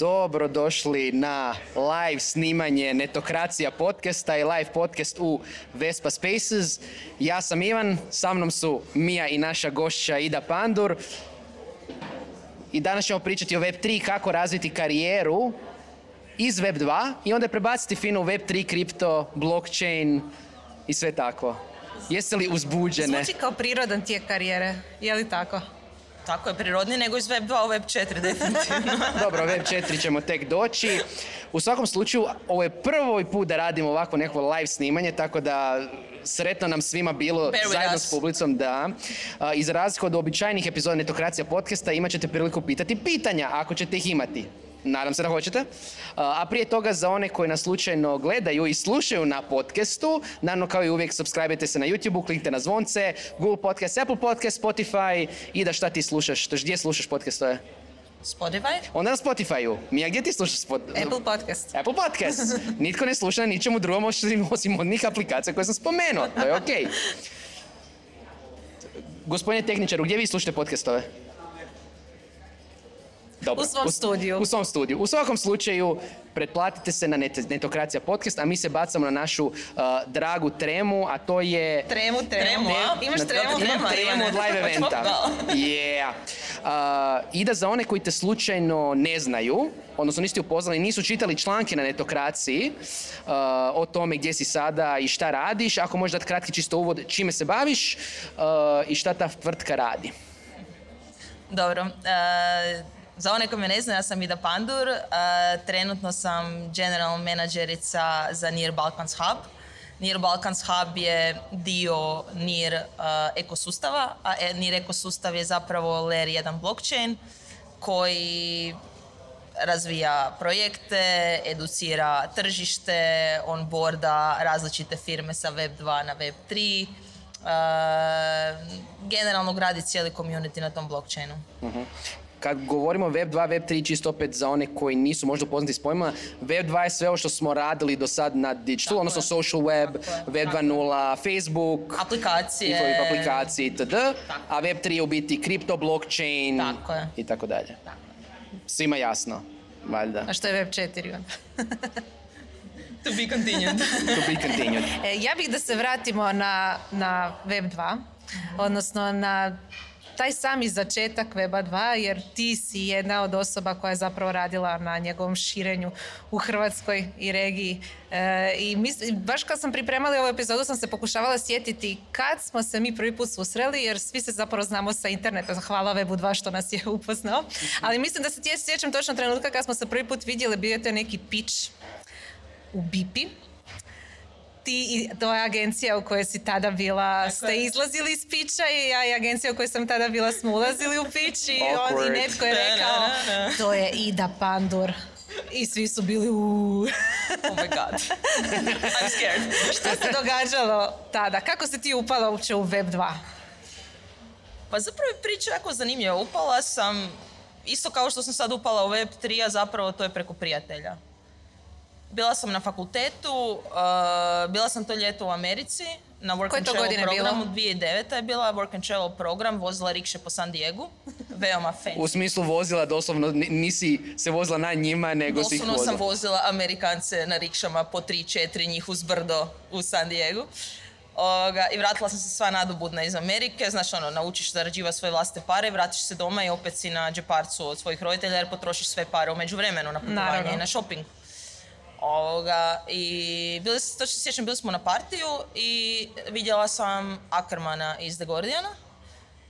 Dobro došli na live snimanje Netokracija podcasta i live podcast u Vespa Spaces. Ja sam Ivan, sa mnom su Mija i naša gošća Ida Pandur. I danas ćemo pričati o Web3, kako razviti karijeru iz Web2 i onda prebaciti fino u Web3, kripto, blockchain i sve tako. Jeste li uzbuđene? Zvuči kao prirodan tijek karijere, je li tako? Tako je prirodniji nego iz Web 2 u Web 4 definitivno. Dobro, Web 4 ćemo tek doći. U svakom slučaju, ovo je prvi put da radimo ovako neko live snimanje, tako da sretno nam svima bilo zajedno us. s publicom, da. A, I za razliku od običajnih epizoda Netokracija podcasta imat ćete priliku pitati pitanja, ako ćete ih imati. Nadam se da hoćete. A, prije toga za one koji nas slučajno gledaju i slušaju na podcastu, naravno kao i uvijek subscribe se na YouTube, kliknite na zvonce, Google Podcast, Apple Podcast, Spotify i da šta ti slušaš, to gdje slušaš podcastove? Spotify? Onda na Spotify-u. Mija, gdje ti slušaš spot... Apple podcast. Apple Podcast. Nitko ne sluša na ničemu drugom osim, osim onih aplikacija koje sam spomenuo. To je okej. Gospodine tehničaru, gdje vi slušate podcastove? Dobro. U svom studiju. U svom studiju. U svakom slučaju, pretplatite se na Net- Netokracija podcast, a mi se bacamo na našu uh, dragu tremu, a to je... Tremu, tremu. Tremu, a? Imaš Na- tremu? Tremu Ivane. od live Hoćemo? eventa. Yeah. Uh, I da za one koji te slučajno ne znaju, odnosno niste upoznali, nisu čitali članke na netokraciji uh, o tome gdje si sada i šta radiš, ako možeš dati kratki čisto uvod čime se baviš uh, i šta ta tvrtka radi. Dobro. Za one koji me ne znaju, ja sam Ida Pandur. E, trenutno sam general menadžerica za NIR Balkans Hub. NIR Balkans Hub je dio NIR e, ekosustava, a e, NIR ekosustav je zapravo layer 1 blockchain koji razvija projekte, educira tržište, onboarda različite firme sa Web 2 na Web 3. E, generalno gradi cijeli community na tom blockchainu. Kad govorimo Web 2, Web 3, čisto opet za one koji nisu možda upoznati s pojmima, Web 2 je sve ovo što smo radili do sad na digital, Tako odnosno je. social web, Tako Web tako 2.0, Facebook, Aplikacije. info aplikacije itd. A Web 3 je u biti kripto, blockchain Tako je. i tako dalje. Svima jasno, valjda. A što je web 4 onda? To be continued. To be continued. E, ja bih da se vratimo na, na web 2, odnosno na taj sami začetak weba 2, jer ti si jedna od osoba koja je zapravo radila na njegovom širenju u Hrvatskoj i regiji. E, I mis- baš kad sam pripremala ovu epizodu sam se pokušavala sjetiti kad smo se mi prvi put susreli, jer svi se zapravo znamo sa interneta, hvala webu 2 što nas je upoznao. Ali mislim da se sjećam točno trenutka kad smo se prvi put vidjeli, bio je to neki pitch u Bipi ti i to je agencija u kojoj si tada bila, ste izlazili iz pića i ja i agencija u kojoj sam tada bila smo ulazili u pić i, on, i netko je rekao to je Ida Pandur. I svi su bili u oh my god. I'm scared. Što se događalo tada? Kako si ti upala uopće u Web 2? Pa zapravo je priča jako zanimljiva. Upala sam, isto kao što sam sad upala u Web 3, a zapravo to je preko prijatelja. Bila sam na fakultetu, uh, bila sam to ljeto u Americi, na work Koje and travel godine programu, bilo? 2009. je bila work and travel program, vozila rikše po San Diegu, veoma fancy. U smislu vozila, doslovno ni- nisi se vozila na njima, nego si ih Doslovno sam vozila. vozila Amerikance na rikšama po 3-4 njih uz brdo u San Diegu. Ovoga, I vratila sam se sva nadobudna iz Amerike, znaš ono, naučiš zarađivati svoje vlastite pare, vratiš se doma i opet si na džeparcu od svojih roditelja jer potrošiš sve pare u međuvremenu na putovanje i na shopping. Ovoga, I bili, to se sjećam, bili smo na partiju i vidjela sam Ackermana iz The Guardiana.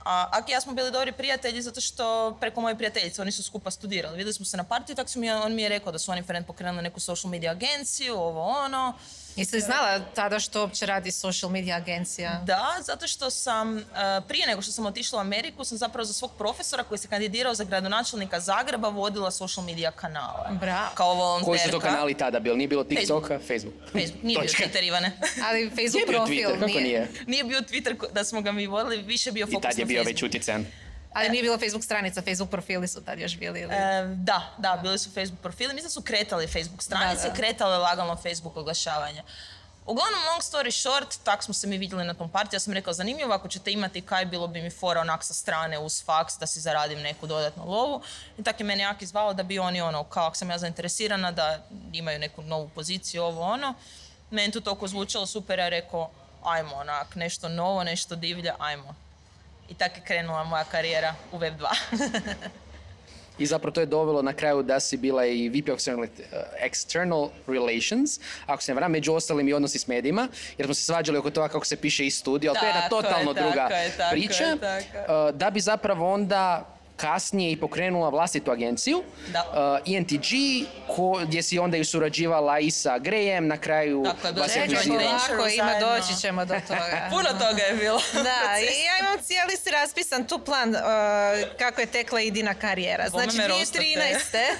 A Aki i ja smo bili dobri prijatelji zato što preko moje prijateljice, oni su skupa studirali. Vidjeli smo se na partiji, tako mi, on mi je rekao da su oni friend pokrenuli neku social media agenciju, ovo ono. Jesi li znala tada što uopće radi social media agencija? Da, zato što sam, uh, prije nego što sam otišla u Ameriku, sam zapravo za svog profesora koji se kandidirao za gradonačelnika Zagreba vodila social media kanale. Bravo. Kao volonterka. Koji su to kanali tada bili? Nije bilo TikToka, Facebook. Facebook, nije bio Točka. Twitter, Ivane. Ali Facebook Nije bio profil Twitter, kako nije? nije bio Twitter da smo ga mi vodili, više bio I fokus tad je na bio Facebook. već utjecajan. Ali nije bilo Facebook stranica, Facebook profili su tad još bili. Ili... E, da, da, bili su Facebook profili. Mislim da su kretali Facebook stranice, Da, da. kretale lagano Facebook oglašavanje. Uglavnom, long story short, tak smo se mi vidjeli na tom partiju. Ja sam rekao, zanimljivo, ako ćete imati kaj, bilo bi mi fora onak sa strane uz faks da si zaradim neku dodatnu lovu. I tak je meni Aki zvao da bi oni ono, kao ako sam ja zainteresirana, da imaju neku novu poziciju, ovo ono. Meni to toliko zvučalo super, ja rekao, ajmo onak, nešto novo, nešto divlje, ajmo. I tako je krenula moja karijera u Web 2. I zapravo to je dovelo na kraju da si bila i VP of External, uh, external Relations, ako se ne varam, među ostalim i odnosi s medijima, jer smo se svađali oko toga kako se piše i studij, ali to je jedna je, totalno druga je, tako je, priča. tako Uh, da bi zapravo onda kasnije i pokrenula vlastitu agenciju, Da. uh, ENTG, ko, gdje si onda i surađivala i sa Grejem, na kraju Tako je, polako, ima doći ćemo do toga. Puno toga je bilo. Da, i ja imam cijeli si raspisan tu plan uh, kako je tekla Idina karijera. Znači, me roastate. 2013.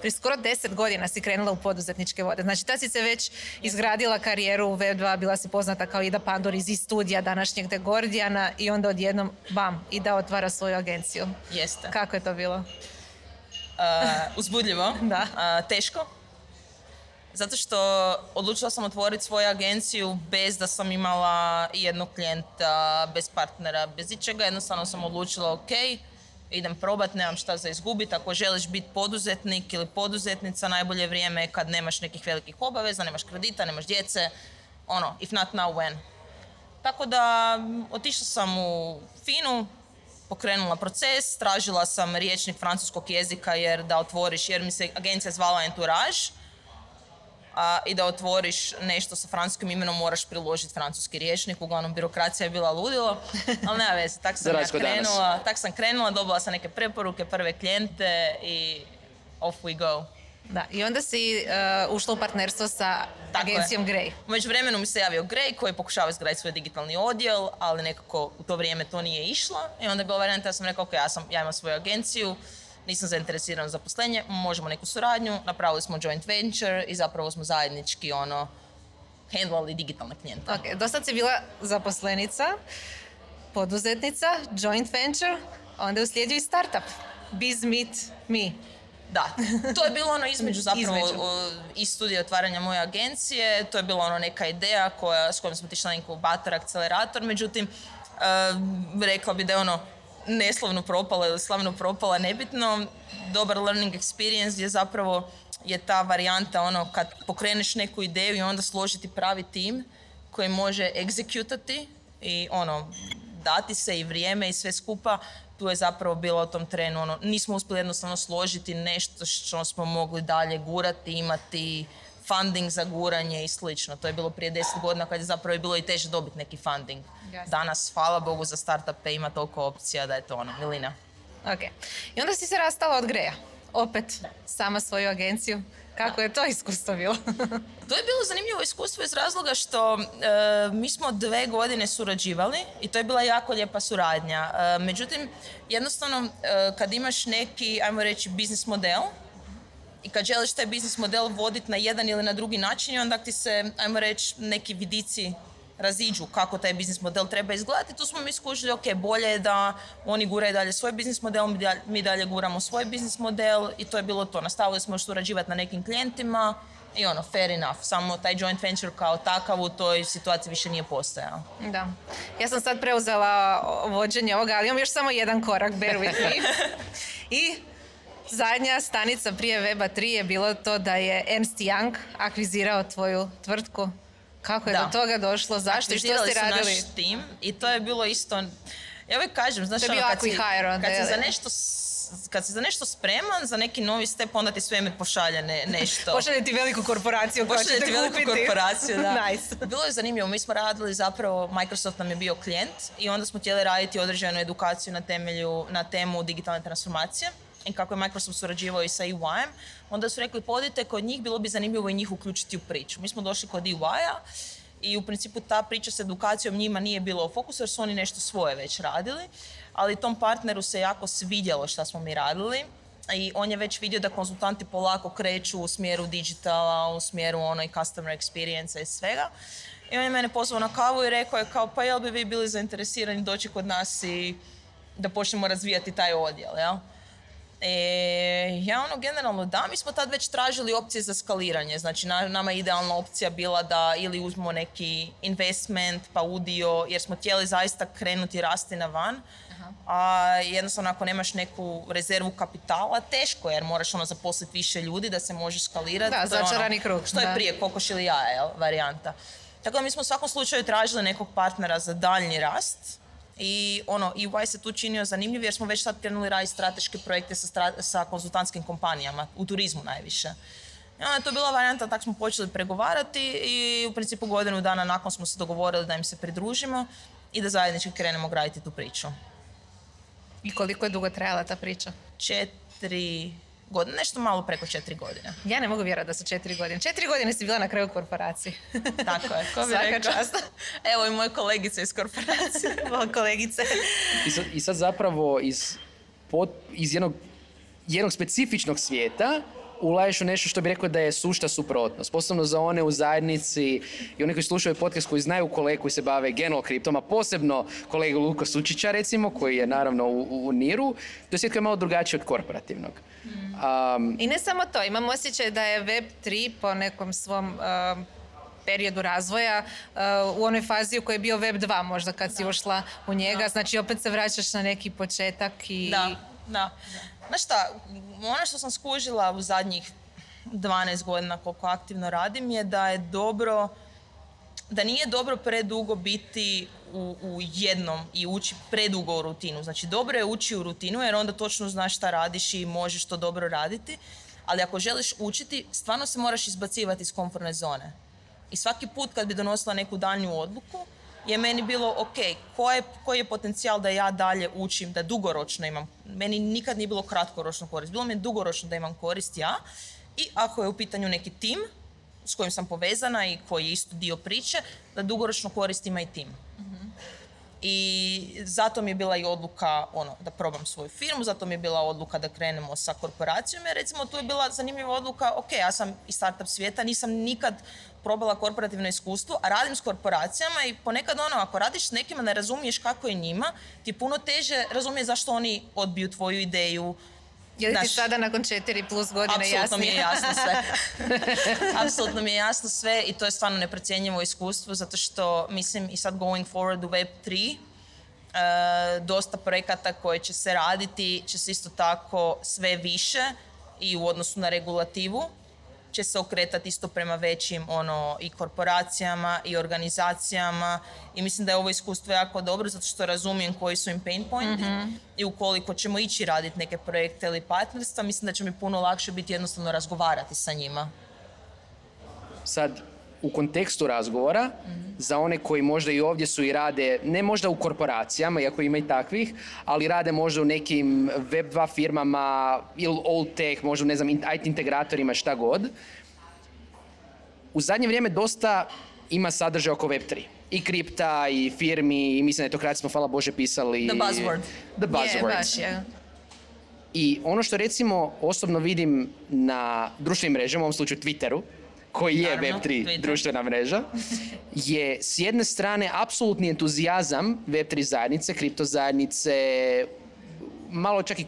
prije skoro 10 godina si krenula u poduzetničke vode. Znači, tad si se već izgradila karijeru u Web2, bila si poznata kao Ida Pandor iz studija današnjeg The Gordijana i onda odjednom, bam, Ida otvara svoju agenciju. Jeste. Kako je to bilo? Uh, uzbudljivo. Da. Uh, teško. Zato što odlučila sam otvoriti svoju agenciju bez da sam imala jednog klijenta, bez partnera, bez ičega. Jednostavno sam odlučila, ok, idem probat, nemam šta za izgubiti. Ako želiš biti poduzetnik ili poduzetnica, najbolje vrijeme je kad nemaš nekih velikih obaveza, nemaš kredita, nemaš djece. Ono, if not now, when? Tako da otišla sam u Finu, pokrenula proces, tražila sam riječnik francuskog jezika jer da otvoriš, jer mi se agencija zvala Entourage, a, i da otvoriš nešto sa francuskim imenom moraš priložiti francuski riječnik, uglavnom birokracija je bila ludilo, ali nema veze, tak sam ja krenula, tak sam krenula, dobila sam neke preporuke, prve klijente i off we go. Da, i onda si uh, ušla u partnerstvo sa Tako je. agencijom Grey. U međuvremenu mi se javio Grey koji pokušava izgraditi svoj digitalni odjel, ali nekako u to vrijeme to nije išlo. I onda je bila varijanta, ja sam rekao, ok, ja, sam, ja imam svoju agenciju, nisam zainteresiran za zaposlenje, možemo neku suradnju, napravili smo joint venture i zapravo smo zajednički ono, handlali digitalne klijente. Ok, do sad si bila zaposlenica, poduzetnica, joint venture, onda je uslijedio i startup. Biz Meet Me. Da, to je bilo ono između zapravo Između. o, i studija otvaranja moje agencije, to je bila ono neka ideja koja, s kojom smo otišli na inkubator, akcelerator, međutim, uh, rekla bi da je ono neslavno propala ili slavno propala, nebitno, dobar learning experience gdje zapravo je ta varijanta ono kad pokreneš neku ideju i onda složiti pravi tim koji može egzekutati i ono dati se i vrijeme i sve skupa, tu je zapravo bilo u tom trenu, ono, nismo uspjeli jednostavno složiti nešto što smo mogli dalje gurati, imati funding za guranje i slično. To je bilo prije 10 godina kad je zapravo bilo i teže dobiti neki funding. Danas, hvala Bogu, za startupe ima toliko opcija da je to ono, milina. Ok. I onda si se rastala od Greja. Opet, sama svoju agenciju. Kako je to iskustvo bilo? To je bilo zanimljivo iskustvo iz razloga što e, mi smo dve godine surađivali i to je bila jako lijepa suradnja. E, međutim, jednostavno e, kad imaš neki, ajmo reći, biznis model i kad želiš taj biznis model voditi na jedan ili na drugi način, onda ti se, ajmo reći, neki vidici raziđu kako taj biznis model treba izgledati. Tu smo mi skužili, ok, bolje je da oni guraju dalje svoj biznis model, mi dalje, mi dalje guramo svoj biznis model i to je bilo to. Nastavili smo još surađivati na nekim klijentima i ono, fair enough. Samo taj joint venture kao takav u toj situaciji više nije postojao. da. Ja sam sad preuzela vođenje ovoga, ali imam još samo jedan korak, bear with me. I zadnja stanica prije Weba 3 je bilo to da je Ernst Young akvizirao tvoju tvrtku. Kako je Da. do toga došlo? Zašto i što ste radili? naš tim i to je bilo isto... Ja uvijek kažem, znaš, ono, kad, si, kad, si za nešto, kad si za nešto spreman, za neki novi step, onda ti svemir pošalje ne, nešto. Pošalje ti veliku korporaciju koja Pošalje ti veliku kupiti. korporaciju, da. nice. Bilo je zanimljivo, mi smo radili zapravo, Microsoft nam je bio klijent i onda smo htjeli raditi određenu edukaciju na temelju, na temu digitalne transformacije i kako je Microsoft surađivao i sa EY-em, onda su rekli podite kod njih, bilo bi zanimljivo i njih uključiti u priču. Mi smo došli kod EY-a i u principu ta priča s edukacijom njima nije bila u fokusu jer su oni nešto svoje već radili, ali tom partneru se jako svidjelo šta smo mi radili i on je već vidio da konzultanti polako kreću u smjeru digitala, u smjeru ono i customer experience i svega. I on je mene pozvao na kavu i rekao je kao pa jel bi vi bili zainteresirani doći kod nas i da počnemo razvijati taj odjel, jel? E, ja ono generalno da, mi smo tad već tražili opcije za skaliranje, znači na, nama je idealna opcija bila da ili uzmemo neki investment pa udio jer smo htjeli zaista krenuti rasti na van, a jednostavno ako nemaš neku rezervu kapitala, teško jer moraš ono zaposliti više ljudi da se može skalirati. Da, je ono, začarani krug, Što je da. prije, kokoš ili jaje, jel, varijanta. Tako da mi smo u svakom slučaju tražili nekog partnera za daljnji rast i ono, EY se tu činio zanimljiv jer smo već sad krenuli raditi strateške projekte sa, stra- sa konzultantskim kompanijama, u turizmu najviše. I onda je to bila varijanta, tako smo počeli pregovarati i u principu godinu dana nakon smo se dogovorili da im se pridružimo i da zajednički krenemo graditi tu priču. I koliko je dugo trajala ta priča? Četiri godine, nešto malo preko četiri godine. Ja ne mogu vjerovati da su četiri godine. Četiri godine si bila na kraju korporacije. Tako je, ko bi Svaka rekao. čast. Evo i moje kolegice iz korporacije. Moja kolegice. I sad, i sad zapravo iz, pot- iz jednog, jednog specifičnog svijeta ulaješ u nešto što bi rekao da je sušta suprotnost. Posebno za one u zajednici i oni koji slušaju podcast koji znaju kolege koji se bave general kriptom, a posebno kolegu Luka Sučića recimo, koji je naravno u, u Niru, to je svijet koji je malo drugačiji od korporativnog. Um, I ne samo to, imam osjećaj da je Web3 po nekom svom um, periodu razvoja uh, u onoj fazi u kojoj je bio Web 2 možda kad si ušla u njega, znači opet se vraćaš na neki početak i... Da, da. Znaš šta, ono što sam skužila u zadnjih 12 godina koliko aktivno radim je da je dobro da nije dobro predugo biti u, u jednom i ući predugo u rutinu. Znači, dobro je ući u rutinu jer onda točno znaš šta radiš i možeš to dobro raditi. Ali ako želiš učiti, stvarno se moraš izbacivati iz komfortne zone. I svaki put kad bi donosila neku daljnju odluku, je meni bilo ok, ko je, koji je potencijal da ja dalje učim, da dugoročno imam. Meni nikad nije bilo kratkoročno korist. Bilo mi je dugoročno da imam korist ja. I ako je u pitanju neki tim s kojim sam povezana i koji je isto dio priče, da dugoročno korist ima i tim. I zato mi je bila i odluka ono, da probam svoju firmu, zato mi je bila odluka da krenemo sa korporacijom, jer recimo tu je bila zanimljiva odluka, ok, ja sam iz startup svijeta, nisam nikad probala korporativno iskustvo, a radim s korporacijama i ponekad ono, ako radiš s nekima ne razumiješ kako je njima, ti je puno teže razumije zašto oni odbiju tvoju ideju, Je li ti Znaš, sada nakon četiri plus godine Apsolutno mi je jasnije? jasno sve. Apsolutno mi je jasno sve i to je stvarno neprocjenjivo iskustvo zato što mislim i sad going forward u Web3 e, dosta projekata koje će se raditi će se isto tako sve više i u odnosu na regulativu će se okretati isto prema većim ono i korporacijama i organizacijama i mislim da je ovo iskustvo jako dobro zato što razumijem koji su im pain pointi i ukoliko ćemo ići raditi neke projekte ili partnerstva mislim da će mi puno lakše biti jednostavno razgovarati sa njima. sad u kontekstu razgovora za one koji možda i ovdje su i rade, ne možda u korporacijama, iako ima i takvih, ali rade možda u nekim web 2 firmama ili old tech, možda ne znam, IT integratorima, šta god. U zadnje vrijeme dosta ima sadržaja oko web 3. I kripta, i firmi, i mislim da je to kratko smo, hvala Bože, pisali... The buzzword. The buzzword. Baš je. I ono što recimo osobno vidim na društvenim mrežama, u ovom slučaju Twitteru, koji je Naravno, Web3 Twitter. društvena mreža, je s jedne strane apsolutni entuzijazam Web3 zajednice, kripto zajednice, malo čak i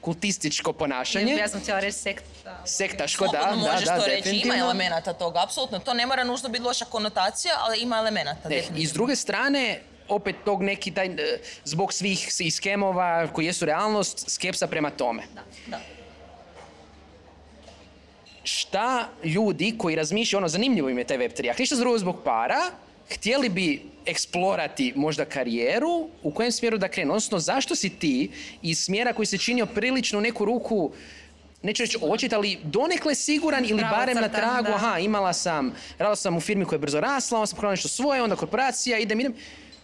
kultističko ponašanje. Ja sam htjela reći sekta. Sektaško, da, da, možeš da, to reći, ima elemenata toga, apsolutno. To ne mora nužno biti loša konotacija, ali ima elemenata. Ne. I s druge strane, opet tog neki taj, e, zbog svih i skemova koji jesu realnost, skepsa prema tome. Da. Šta ljudi koji razmišljaju, ono zanimljivo im je taj Web3, ako ništa drugo zbog para, htjeli bi eksplorati možda karijeru, u kojem smjeru da krenu, odnosno zašto si ti iz smjera koji se činio prilično u neku ruku neću reći očit, ali donekle siguran ili barem na tragu, da. aha, imala sam, radila sam u firmi koja je brzo rasla, onda sam pokrenula nešto svoje, onda korporacija, idem, idem,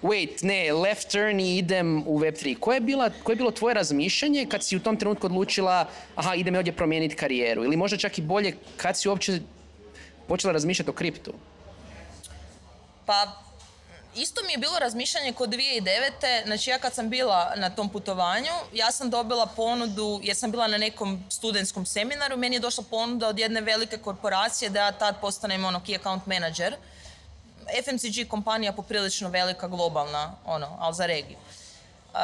wait, ne, left turn i idem u Web3. Koje je, bila, koje je bilo tvoje razmišljanje kad si u tom trenutku odlučila, aha, idem ovdje promijeniti karijeru? Ili možda čak i bolje kad si uopće počela razmišljati o kriptu? Pa, isto mi je bilo razmišljanje kod 2009. Znači ja kad sam bila na tom putovanju, ja sam dobila ponudu, jer sam bila na nekom studentskom seminaru, meni je došla ponuda od jedne velike korporacije da ja tad postanem ono key account manager. FMCG kompanija poprilično velika, globalna, ono, ali za regiju. Uh,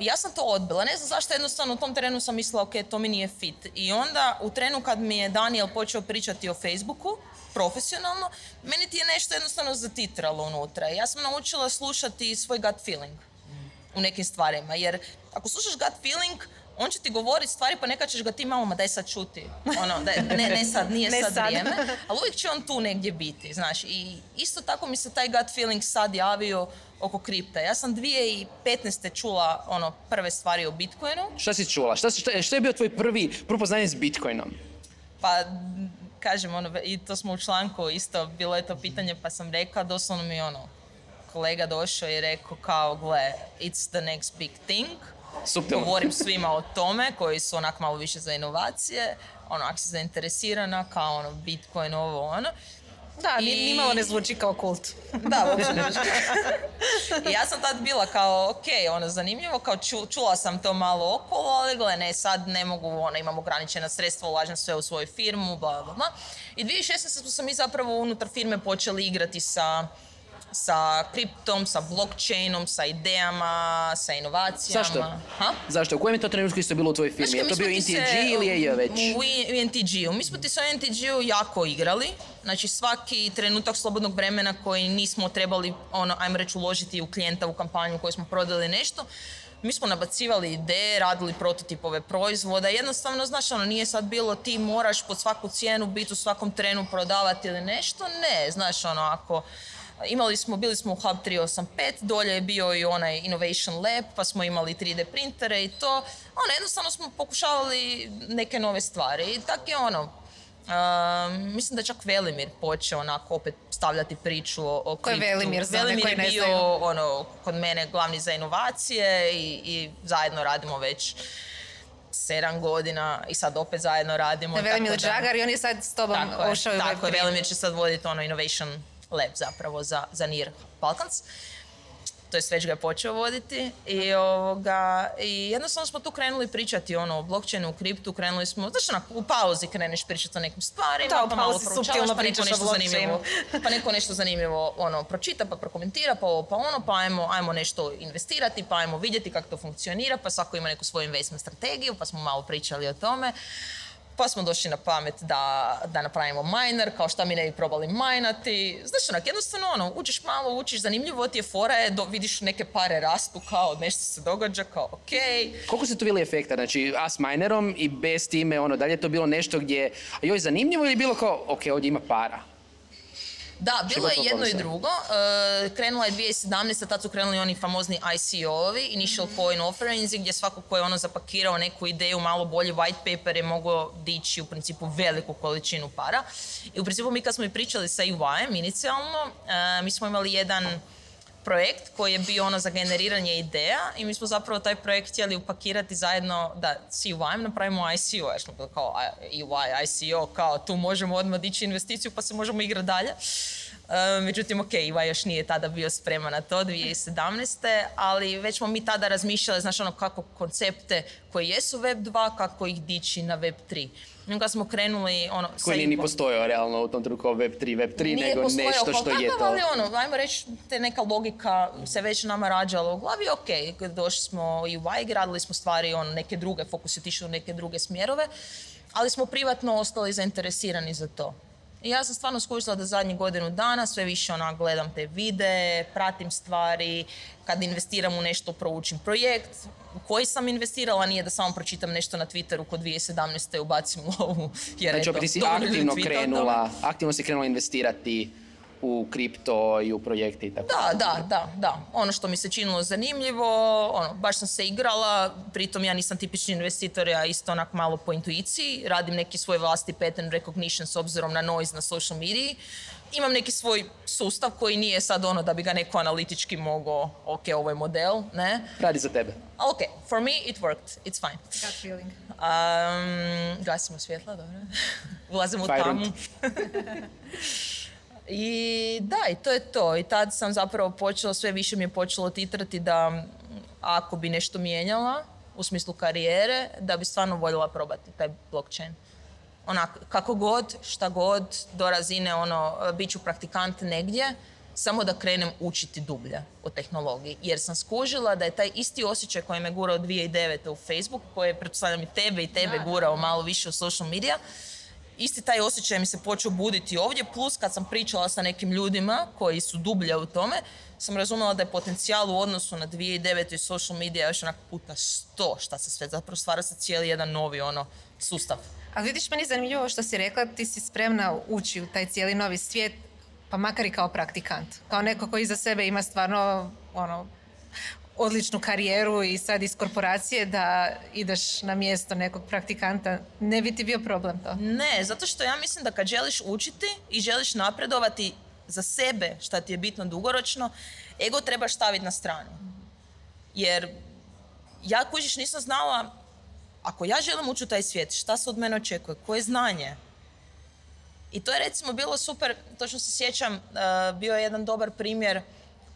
ja sam to odbila, ne znam zašto jednostavno u tom trenu sam mislila ok, to mi nije fit. I onda u trenu kad mi je Daniel počeo pričati o Facebooku, profesionalno, meni ti je nešto jednostavno zatitralo unutra. Ja sam naučila slušati svoj gut feeling u nekim stvarima, jer ako slušaš gut feeling, on će ti govoriti stvari pa neka ćeš ga ti malo, ma daj sad čuti. Ono, ne, ne sad, nije sad, sad, vrijeme. Ali uvijek će on tu negdje biti, znaš. I isto tako mi se taj gut feeling sad javio oko kripta. Ja sam 2015. čula ono, prve stvari o Bitcoinu. Šta si čula? Šta, šta, je bio tvoj prvi propoznanje s Bitcoinom? Pa, kažem, ono, i to smo u članku isto, bilo je to pitanje, pa sam rekla, doslovno mi ono, kolega došao i rekao kao, gle, it's the next big thing Super. Govorim svima o tome koji su onak malo više za inovacije, ono, ako si zainteresirana, kao ono, Bitcoin, ovo, ono. Da, I... nimalo ne zvuči kao kult. Da, uopće ne I ja sam tad bila kao, ok, ono, zanimljivo, kao čula sam to malo okolo, ali gle, ne, sad ne mogu, ono, imam ograničena sredstva, ulažem sve u svoju firmu, bla, bla, bla. I 2016. smo se mi zapravo unutar firme počeli igrati sa sa kriptom, sa blockchainom, sa idejama, sa inovacijama. Zašto? Ha? Zašto? U kojem je to trenutku isto bilo u tvojoj firmi? je to bio NTG ili je već? U, u NTG-u. Mi smo ti sa NTG-u jako igrali. Znači svaki trenutak slobodnog vremena koji nismo trebali, ono, ajmo reći, uložiti u klijenta u kampanju koju smo prodali nešto, mi smo nabacivali ideje, radili prototipove proizvoda. Jednostavno, znaš, ono, nije sad bilo ti moraš pod svaku cijenu biti u svakom trenu prodavati ili nešto. Ne, znaš, ono, ako Imali smo, bili smo u Hub 385, dolje je bio i onaj Innovation Lab, pa smo imali 3D printere i to. Ono, jednostavno smo pokušavali neke nove stvari i tak je ono, mislim da čak Velimir počeo onako opet stavljati priču o, o Ko je Velimir za Velimir je bio ono, kod mene glavni za inovacije i, i zajedno radimo već sedam godina i sad opet zajedno radimo. Velimir Džagar i on je sad s tobom tako ušao je, Tako je, Velimir će sad voditi ono Innovation lab zapravo za, za NIR Balkans. To je već ga je počeo voditi i, ovoga, i jednostavno smo tu krenuli pričati ono, o blockchainu, u kriptu, krenuli smo, znaš onak, u pauzi kreneš pričati o nekim stvarima, da, pa malo proučavaš, pa neko nešto zanimljivo, pa neko nešto zanimljivo ono, pročita, pa prokomentira, pa ovo, pa ono, pa ajmo, ajmo nešto investirati, pa ajmo vidjeti kako to funkcionira, pa svako ima neku svoju investment strategiju, pa smo malo pričali o tome pa smo došli na pamet da, da napravimo miner, kao šta mi ne bi probali majnati. Znaš, onak, jednostavno ono, učiš malo, učiš, zanimljivo ti je fora, je, do, vidiš neke pare rastu, kao nešto se događa, kao ok. Koliko su to bili efekta, znači, a s minerom i bez time, ono, dalje je to bilo nešto gdje, joj, zanimljivo ili bilo kao, ok, ovdje ima para? Da, bilo je jedno i drugo. Uh, krenula je 2017. tad su krenuli oni famozni ICO-ovi, Initial Coin Offerings, gdje svako ko je ono zapakirao neku ideju, malo bolji white paper je mogao dići u principu veliku količinu para. I u principu mi kad smo i pričali sa UI-em inicijalno, uh, mi smo imali jedan projekt koji je bio ono za generiranje ideja i mi smo zapravo taj projekt htjeli upakirati zajedno da UI napravimo ICO, jer smo bili kao UI, ICO, kao tu možemo odmah dići investiciju pa se možemo igrati dalje. E, međutim, ok, Iva još nije tada bio spreman na to, 2017. Ali već smo mi tada razmišljali, znaš, ono, kako koncepte koji jesu Web 2, kako ih dići na Web 3. I kad smo krenuli, ono... Koji nije ni postojao realno u tom trenutku Web 3, Web 3, nije nego nešto što je to. Ali ono, ajmo reći, te neka logika se već nama rađala u glavi, ok, došli smo i u Y, radili smo stvari, ono, neke druge, fokus je tišao u neke druge smjerove, ali smo privatno ostali zainteresirani za to. I ja sam stvarno skušala da zadnjih godinu dana sve više ona gledam te vide, pratim stvari, kad investiram u nešto proučim projekt u koji sam investirala, nije da samo pročitam nešto na Twitteru kod 2017. ubacim lovu. Jer znači, ti si aktivno krenula, aktivno si krenula investirati u kripto i u projekte i tako. Da, da, da, da. Ono što mi se činilo zanimljivo, ono, baš sam se igrala, pritom ja nisam tipični investitor, ja isto onak malo po intuiciji, radim neki svoj vlasti pattern recognition s obzirom na noise na social mediji. Imam neki svoj sustav koji nije sad ono da bi ga neko analitički mogao, ok, ovo je model, ne? Radi za tebe. Ok, for me it worked, it's fine. Gut feeling. Um, gasimo svjetla, dobro. Ulazimo u tamu. I da, i to je to. I tad sam zapravo počela, sve više mi je počelo titrati da ako bi nešto mijenjala u smislu karijere, da bi stvarno voljela probati taj blockchain. Onak, kako god, šta god, do razine ono, bit ću praktikant negdje, samo da krenem učiti dublje o tehnologiji. Jer sam skužila da je taj isti osjećaj koji me gurao 2009. u Facebook, koji je, pretpostavljam, i tebe i tebe gurao malo više u social media, isti taj osjećaj mi se počeo buditi ovdje, plus kad sam pričala sa nekim ljudima koji su dublje u tome, sam razumjela da je potencijal u odnosu na 2009. i social media još onak puta sto šta se sve zapravo stvara se cijeli jedan novi ono sustav. Ali vidiš, meni je zanimljivo što si rekla, ti si spremna ući u taj cijeli novi svijet, pa makar i kao praktikant. Kao neko koji iza sebe ima stvarno ono, odličnu karijeru i sad iz korporacije da ideš na mjesto nekog praktikanta, ne bi ti bio problem to? Ne, zato što ja mislim da kad želiš učiti i želiš napredovati za sebe, šta ti je bitno dugoročno, ego trebaš staviti na stranu. Jer ja kužiš nisam znala, ako ja želim ući u taj svijet, šta se od mene očekuje, koje znanje? I to je recimo bilo super, to što se sjećam, uh, bio je jedan dobar primjer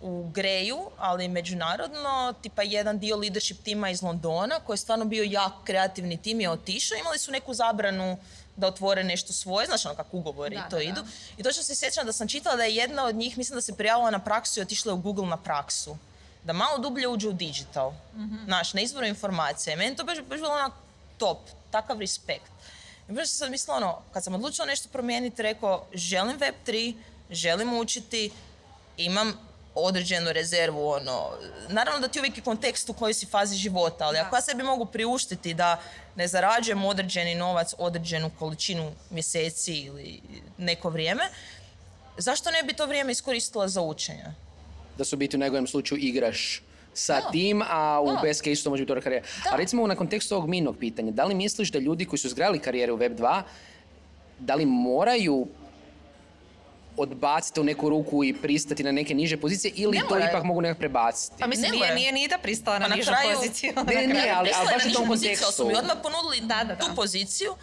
u Greju, ali međunarodno, tipa jedan dio leadership tima iz Londona, koji je stvarno bio jak kreativni tim je otišao, imali su neku zabranu da otvore nešto svoje, znaš ono kako ugovori i to idu. I to što se sjećam da sam čitala da je jedna od njih, mislim da se prijavila na praksu i otišla u Google na praksu. Da malo dublje uđe u digital. mm Znaš, na izvoru informacije. Meni to baš, baš bilo onak top, takav respekt. I baš sam mislila ono, kad sam odlučila nešto promijeniti, rekao, želim Web3, želim učiti, imam određenu rezervu, ono, naravno da ti uvijek je kontekst u kojoj si fazi života, ali ako ja sebi mogu priuštiti da ne zarađujem određeni novac, određenu količinu mjeseci ili neko vrijeme, zašto ne bi to vrijeme iskoristila za učenje? Da su biti u njegovom slučaju igraš sa tim, a u da. best case to može biti dobra karijera. A recimo na kontekstu ovog minog pitanja, da li misliš da ljudi koji su zgrali karijere u Web2, da li moraju odbaciti u neku ruku i pristati na neke niže pozicije ili to ipak mogu nekako prebaciti? Pa mislim, nije, nije ni da pristala na, pa nižu poziciju. Ne, ne, ali, ali baš u tom kontekstu. su mi odmah ponudili da, da, tu poziciju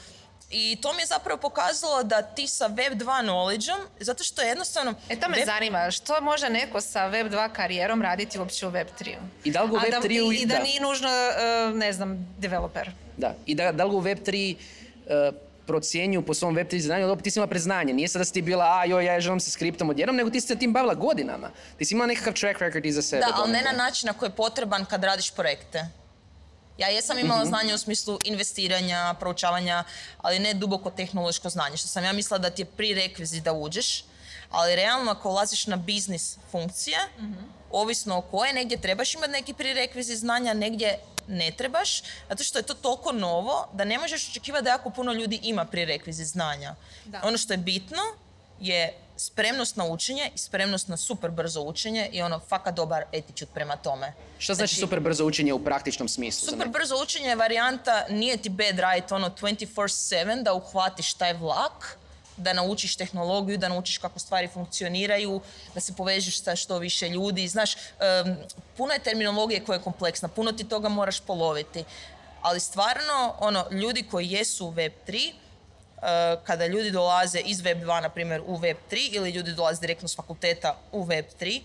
i to mi je zapravo pokazalo da ti sa Web 2 knowledge zato što je jednostavno... E to me zanima, što može neko sa Web 2 karijerom raditi uopće u Web 3 I da li u Web 3 I, i da, nije nužno, uh, ne znam, developer. Da, i da, da li u Web 3 uh, procjenjuju po svom web znanju, dobro, ti si imala preznanje. Nije sad da si ti bila, a joj, ja želim se skriptom odjednom, nego ti si se tim bavila godinama. Ti si imala nekakav track record iza sebe. Da, ali ne na način na koji je potreban kad radiš projekte. Ja jesam imala mhm. znanje u smislu investiranja, proučavanja, ali ne duboko tehnološko znanje, što sam ja mislila da ti je prerekvizit da uđeš, ali realno ako ulaziš na biznis funkcije, mhm. ovisno o koje, negdje trebaš imati neki prerekvizit znanja, negdje ne trebaš, zato što je to toliko novo da ne možeš očekivati da jako puno ljudi ima prerekvizit znanja. Ono što je bitno je spremnost na učenje i spremnost na super brzo učenje i ono faka dobar attitude prema tome. Što znači, znači super brzo učenje u praktičnom smislu? Super brzo učenje je varijanta, nije ti bad right ono 24-7 da uhvatiš taj vlak, da naučiš tehnologiju, da naučiš kako stvari funkcioniraju, da se povežeš sa što više ljudi. Znaš, puno je terminologije koja je kompleksna, puno ti toga moraš poloviti. Ali stvarno, ono, ljudi koji jesu u Web3, Eh, kada ljudi dolaze iz Web 2, na primjer, u Web 3 ili ljudi dolaze direktno s fakulteta u Web 3,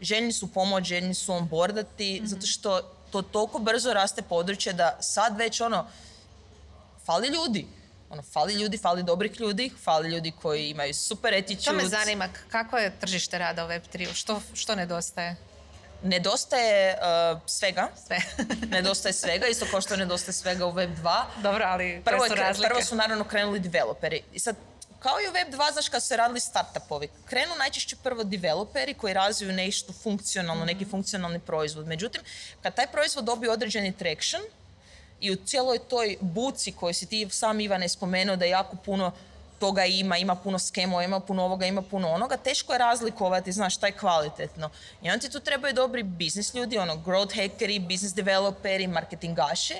željni su pomoć, željni su onboardati, mm zato što to toliko brzo raste područje da sad već ono, fali ljudi. Ono, fali ljudi, fali dobrih ljudi, fali ljudi koji imaju super attitude. To me zanima, kako je tržište rada u Web 3 Što, što nedostaje? Nedostaje uh, svega. Sve. nedostaje svega, isto kao što nedostaje svega u Web 2. Dobro, ali prvo, su. Prvo su naravno krenuli developeri. I sad, kao i u Web 2, znaš kad su se radili startupovi, krenu najčešće prvo developeri koji razviju nešto funkcionalno, neki mhm. funkcionalni proizvod. Međutim, kad taj proizvod dobije određeni traction i u cijeloj toj buci koju si ti sam Ivane spomenuo da jako puno toga ima, ima puno skemova, ima puno ovoga, ima puno onoga, teško je razlikovati, znaš, šta je kvalitetno. I onda ti tu trebaju dobri biznis ljudi, ono, growth hackeri, business developeri, marketingaši,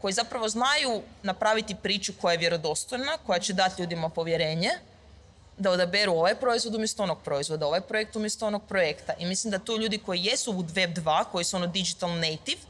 koji zapravo znaju napraviti priču koja je vjerodostojna, koja će dati ljudima povjerenje, da odaberu ovaj proizvod umjesto onog proizvoda, ovaj projekt umjesto onog projekta. I mislim da tu ljudi koji jesu u Web 2, koji su ono digital native,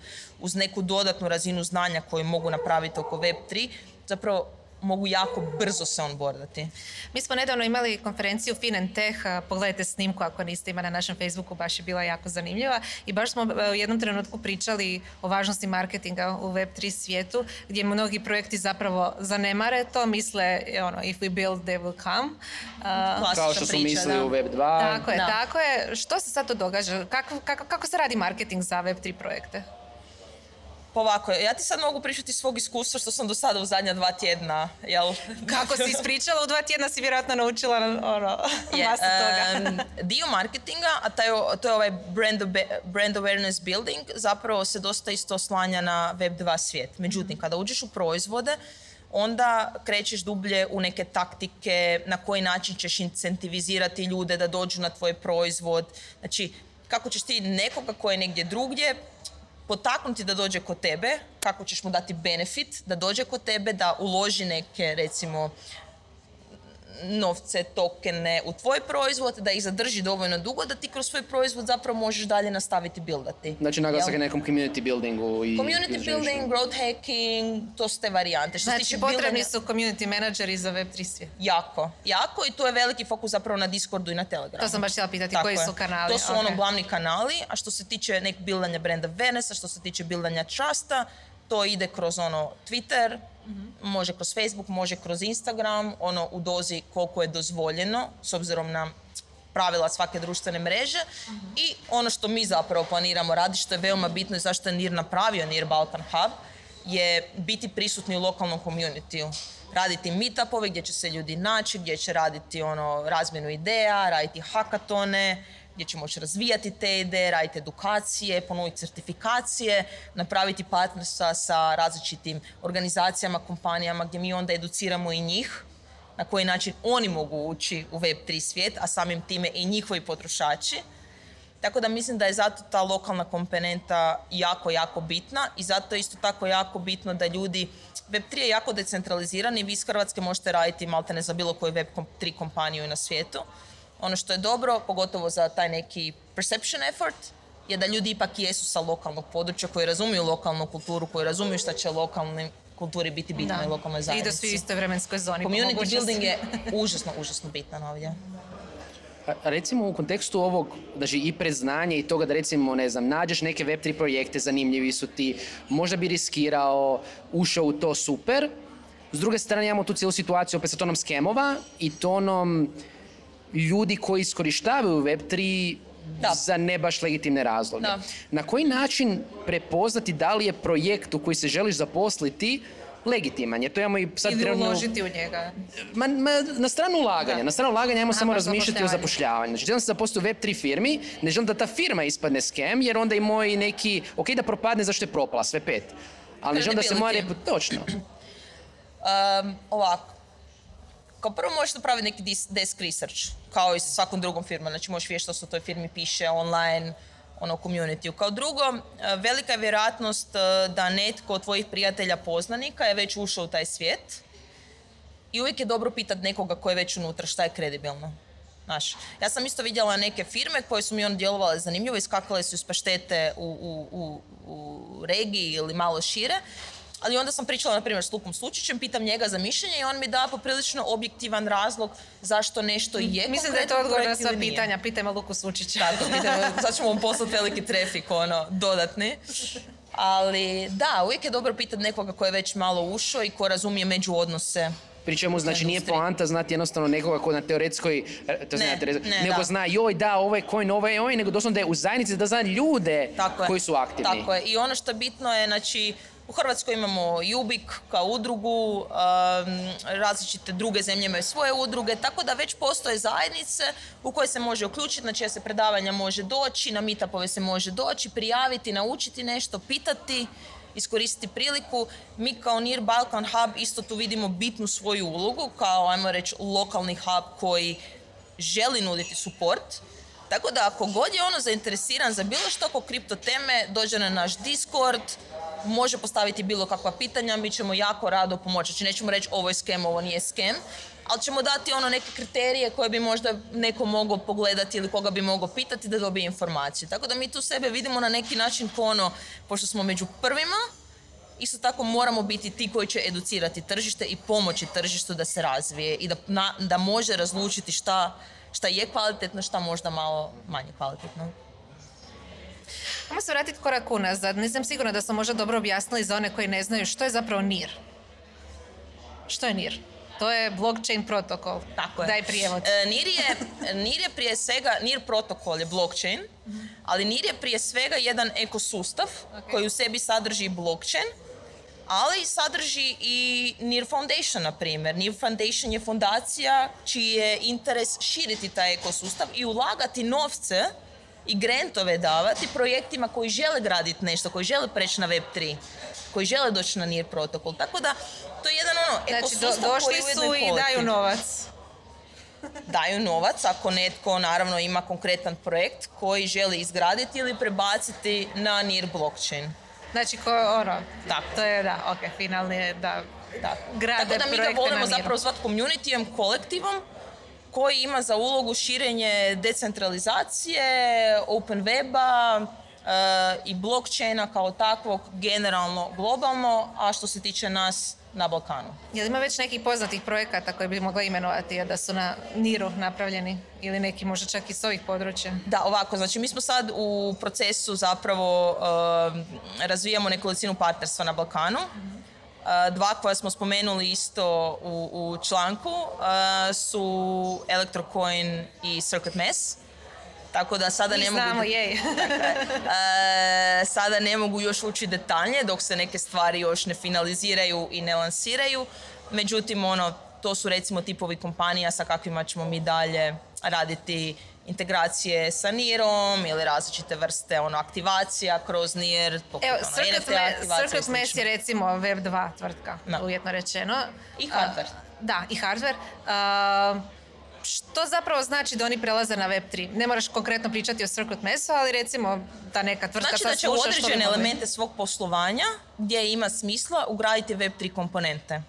uz neku dodatnu razinu znanja koju mogu napraviti oko Web 3, zapravo mogu jako brzo se onboardati. Mi smo nedavno imali konferenciju Fin Tech, pogledajte snimku ako niste imali na našem Facebooku, baš je bila jako zanimljiva i baš smo e, u jednom trenutku pričali o važnosti marketinga u Web3 svijetu, gdje mnogi projekti zapravo zanemare to, misle ono, if we build they will come. Kao što su mislili u Web2. Tako je, tako je. Što se sad to događa? Kako, kako, kako se radi marketing za Web3 projekte? Ovako, ja ti sad mogu pričati svog iskustva što sam do sada u zadnja dva tjedna, jel? Kako si ispričala u dva tjedna si vjerojatno naučila ono, yeah, toga. dio marketinga, a taj, to je ovaj brand, brand awareness building, zapravo se dosta isto oslanja na Web2 svijet. Međutim, kada uđeš u proizvode, onda krećeš dublje u neke taktike, na koji način ćeš incentivizirati ljude da dođu na tvoj proizvod. Znači, kako ćeš ti nekoga koji je negdje drugdje potaknuti da dođe kod tebe, kako ćeš mu dati benefit, da dođe kod tebe, da uloži neke, recimo, novce, tokene u tvoj proizvod, da ih zadrži dovoljno dugo, da ti kroz svoj proizvod zapravo možeš dalje nastaviti buildati. Znači naglasak je nekom community buildingu i... Community building, growth hacking, to su te varijante. Što znači potrebni su community menadžeri za Web3 svijet. Jako, jako i tu je veliki fokus zapravo na Discordu i na Telegramu. To sam baš htjela pitati, koji su kanali? To su ono glavni kanali, a što se tiče nek buildanja branda awarenessa, što se tiče buildanja trusta, to ide kroz ono Twitter, može kroz Facebook, može kroz Instagram, ono u dozi koliko je dozvoljeno s obzirom na pravila svake društvene mreže. I ono što mi zapravo planiramo raditi, što je veoma bitno i zašto je NIR napravio NIR Balkan Hub, je biti prisutni u lokalnom communityu. Raditi meetupove gdje će se ljudi naći, gdje će raditi ono razmjenu ideja, raditi hakatone, gdje će moći razvijati te ideje, raditi edukacije, ponuditi certifikacije, napraviti partnerstva sa različitim organizacijama, kompanijama gdje mi onda educiramo i njih na koji način oni mogu ući u Web3 svijet, a samim time i njihovi potrošači. Tako da mislim da je zato ta lokalna komponenta jako, jako bitna i zato je isto tako jako bitno da ljudi Web3 je jako decentraliziran i vi iz Hrvatske možete raditi maltene za bilo koju Web3 kompaniju na svijetu. Ono što je dobro, pogotovo za taj neki perception effort, je da ljudi ipak jesu sa lokalnog područja, koji razumiju lokalnu kulturu, koji razumiju šta će lokalni kulturi biti bitno i lokalnoj zajednici. I da su u istoj vremenskoj zoni. Community building je užasno, užasno bitan ovdje. A recimo u kontekstu ovog, znači i predznanja i toga da recimo, ne znam, nađeš neke Web3 projekte, zanimljivi su ti, možda bi riskirao, ušao u to super. S druge strane imamo tu cijelu situaciju opet sa tonom skemova i tonom ljudi koji iskorištavaju Web3 za ne baš legitimne razloge. Na koji način prepoznati da li je projekt u koji se želiš zaposliti legitiman je. To imamo i sad Ili uložiti u njega. Ma, na stranu ulaganja. Na stranu ulaganja ajmo samo razmišljati o zapošljavanju. Znači, želim se zaposliti u Web3 firmi, ne želim da ta firma ispadne skem, jer onda i moj neki, ok da propadne zašto je propala, sve pet. Ali ne želim da se moja reput... Točno. Um, ovako, kao prvo možeš napraviti neki desk research, kao i sa svakom drugom firmom. Znači možeš vidjeti što se u toj firmi piše online, ono, community. Kao drugo, e, velika je vjerojatnost e, da netko od tvojih prijatelja poznanika je već ušao u taj svijet i uvijek je dobro pitati nekoga ko je već unutra šta je kredibilno. Znaš, ja sam isto vidjela neke firme koje su mi on djelovale zanimljivo, iskakale su iz paštete u, u, u, u regiji ili malo šire ali onda sam pričala, na primjer, s Lukom Sučićem, pitam njega za mišljenje i on mi da poprilično objektivan razlog zašto nešto je Mislim da je to odgovor na sva pitanja. Pitajmo Luku Sučića. Tako, pitajmo, sad ćemo mu poslati veliki trafik, ono, dodatni. Ali da, uvijek je dobro pitati nekoga ko je već malo ušao i ko razumije među odnose pri čemu znači nije poanta znati jednostavno nekoga ko na teoretskoj, e, to ne, ne, nego zna joj da ovo je coin, ovo je ovaj, nego doslovno da je u zajednici da zna ljude koji su aktivni. Tako je. I ono što je bitno je, znači, u Hrvatskoj imamo Jubik kao udrugu, različite druge zemlje imaju svoje udruge, tako da već postoje zajednice u koje se može uključiti, na čija se predavanja može doći, na meetupove se može doći, prijaviti, naučiti nešto, pitati, iskoristiti priliku. Mi kao NIR Balkan Hub isto tu vidimo bitnu svoju ulogu kao, ajmo reći, lokalni hub koji želi nuditi support. Tako da ako god je ono zainteresiran za bilo što oko kripto teme, dođe na naš Discord, može postaviti bilo kakva pitanja, mi ćemo jako rado pomoći. Znači nećemo reći ovo je skem, ovo nije skem, ali ćemo dati ono neke kriterije koje bi možda neko mogao pogledati ili koga bi mogao pitati da dobije informaciju. Tako da mi tu sebe vidimo na neki način ko ono, pošto smo među prvima isto tako moramo biti ti koji će educirati tržište i pomoći tržištu da se razvije i da, da može razlučiti šta, šta je kvalitetno, šta možda malo manje kvalitetno. Ajmo se vratiti korak unazad. Nisam sigurna da smo možda dobro objasnili za one koji ne znaju što je zapravo NIR. Što je NIR? To je blockchain protokol. Tako je. Daj prijevod. E, NIR, je, NIR je prije svega, NIR protokol je blockchain, ali NIR je prije svega jedan ekosustav Ok. koji u sebi sadrži blockchain, ali sadrži i NIR Foundation, na primjer. NIR Foundation je fondacija čiji je interes širiti taj ekosustav i ulagati novce i grantove davati projektima koji žele graditi nešto, koji žele preći na Web3, koji žele doći na NIR protokol. Tako da, to je jedan ono Znači, do- koji došli su i daju novac. daju novac ako netko naravno ima konkretan projekt koji želi izgraditi ili prebaciti na NIR blockchain. Znači, ko, ono, Tako. to je, da, ok, finalni je da Da. grade Tako da mi ga volimo zapravo zvati communityjem, kolektivom koji ima za ulogu širenje decentralizacije, open weba e, i blockchaina kao takvog generalno globalno, a što se tiče nas na Balkanu. Jel ima već nekih poznatih projekata koji bi mogla imenovati a da su na NIR-u napravljeni? Ili neki možda čak i s ovih područja? Da, ovako, znači mi smo sad u procesu zapravo um, razvijamo nekolicinu partnerstva na Balkanu. Dva koja smo spomenuli isto u, u članku su Electrocoin i Circuit Mass. Tako da sada Mi ne mogu... znamo, jej. E, sada ne mogu još ući detaljnije dok se neke stvari još ne finaliziraju i ne lansiraju. Međutim, ono, to su recimo tipovi kompanija sa kakvima ćemo mi dalje raditi integracije sa NIR-om ili različite vrste ono, aktivacija kroz NIR, poput Evo, ono, Circuit, NFT Circuit je recimo Web2 tvrtka, Da. uvjetno rečeno. I hardware. da, i hardware. A, što zapravo znači da oni prelaze na Web3? Ne moraš konkretno pričati o Circuit Massu, ali recimo da neka tvrtka Znači sad da će određene elemente svog poslovanja gdje ima smisla ugraditi Web3 komponente.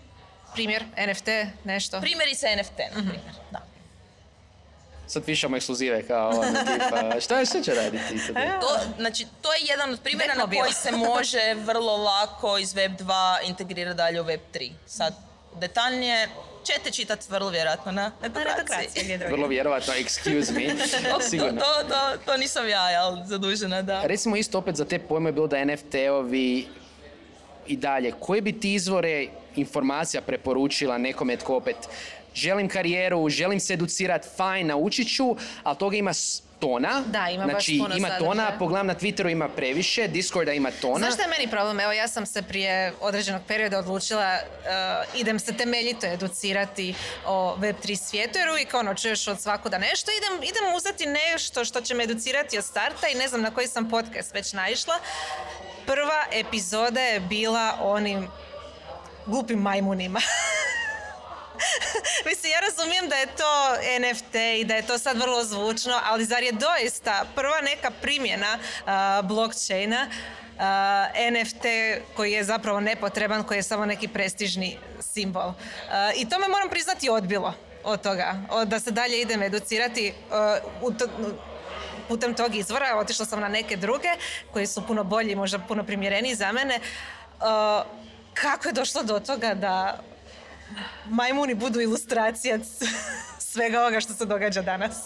Primjer, NFT, nešto. Primjerice NFT, na primjer. Da. Sad pišemo ekskluzive kao ono, tipa, šta, je, šta će raditi? To, znači, to je jedan od primjera na koji se može vrlo lako iz Web 2 integrirati dalje u Web 3. Sad, detaljnije ćete čitati vrlo vjerojatno na netokraciji. Vrlo vjerovatno, excuse me, To, sigurno. to, to, to nisam ja, jel, zadužena, da. Recimo isto opet za te pojme je bilo da NFT-ovi i dalje, koje bi ti izvore informacija preporučila nekome tko opet želim karijeru, želim se educirati, fajn, naučit ću, ali toga ima tona. Da, ima baš znači, puno ima sadržaja. tona, pogledam na Twitteru ima previše, Discorda ima tona. Znaš šta je meni problem? Evo, ja sam se prije određenog perioda odlučila, uh, idem se temeljito educirati o Web3 svijetu, jer uvijek ono, čuješ od svakuda nešto, idem, idem uzeti nešto što će me educirati od starta i ne znam na koji sam podcast već naišla. Prva epizoda je bila onim glupim majmunima. Mislim, ja razumijem da je to NFT i da je to sad vrlo zvučno, ali zar je doista prva neka primjena a, blockchaina NFT koji je zapravo nepotreban, koji je samo neki prestižni simbol. I to me moram priznati odbilo od toga, da se dalje idem educirati u to- putem tog izvora, otišla sam na neke druge koji su puno bolji, možda puno primjereniji za mene. Kako je došlo do toga da majmuni budu ilustracija svega ovoga što se događa danas.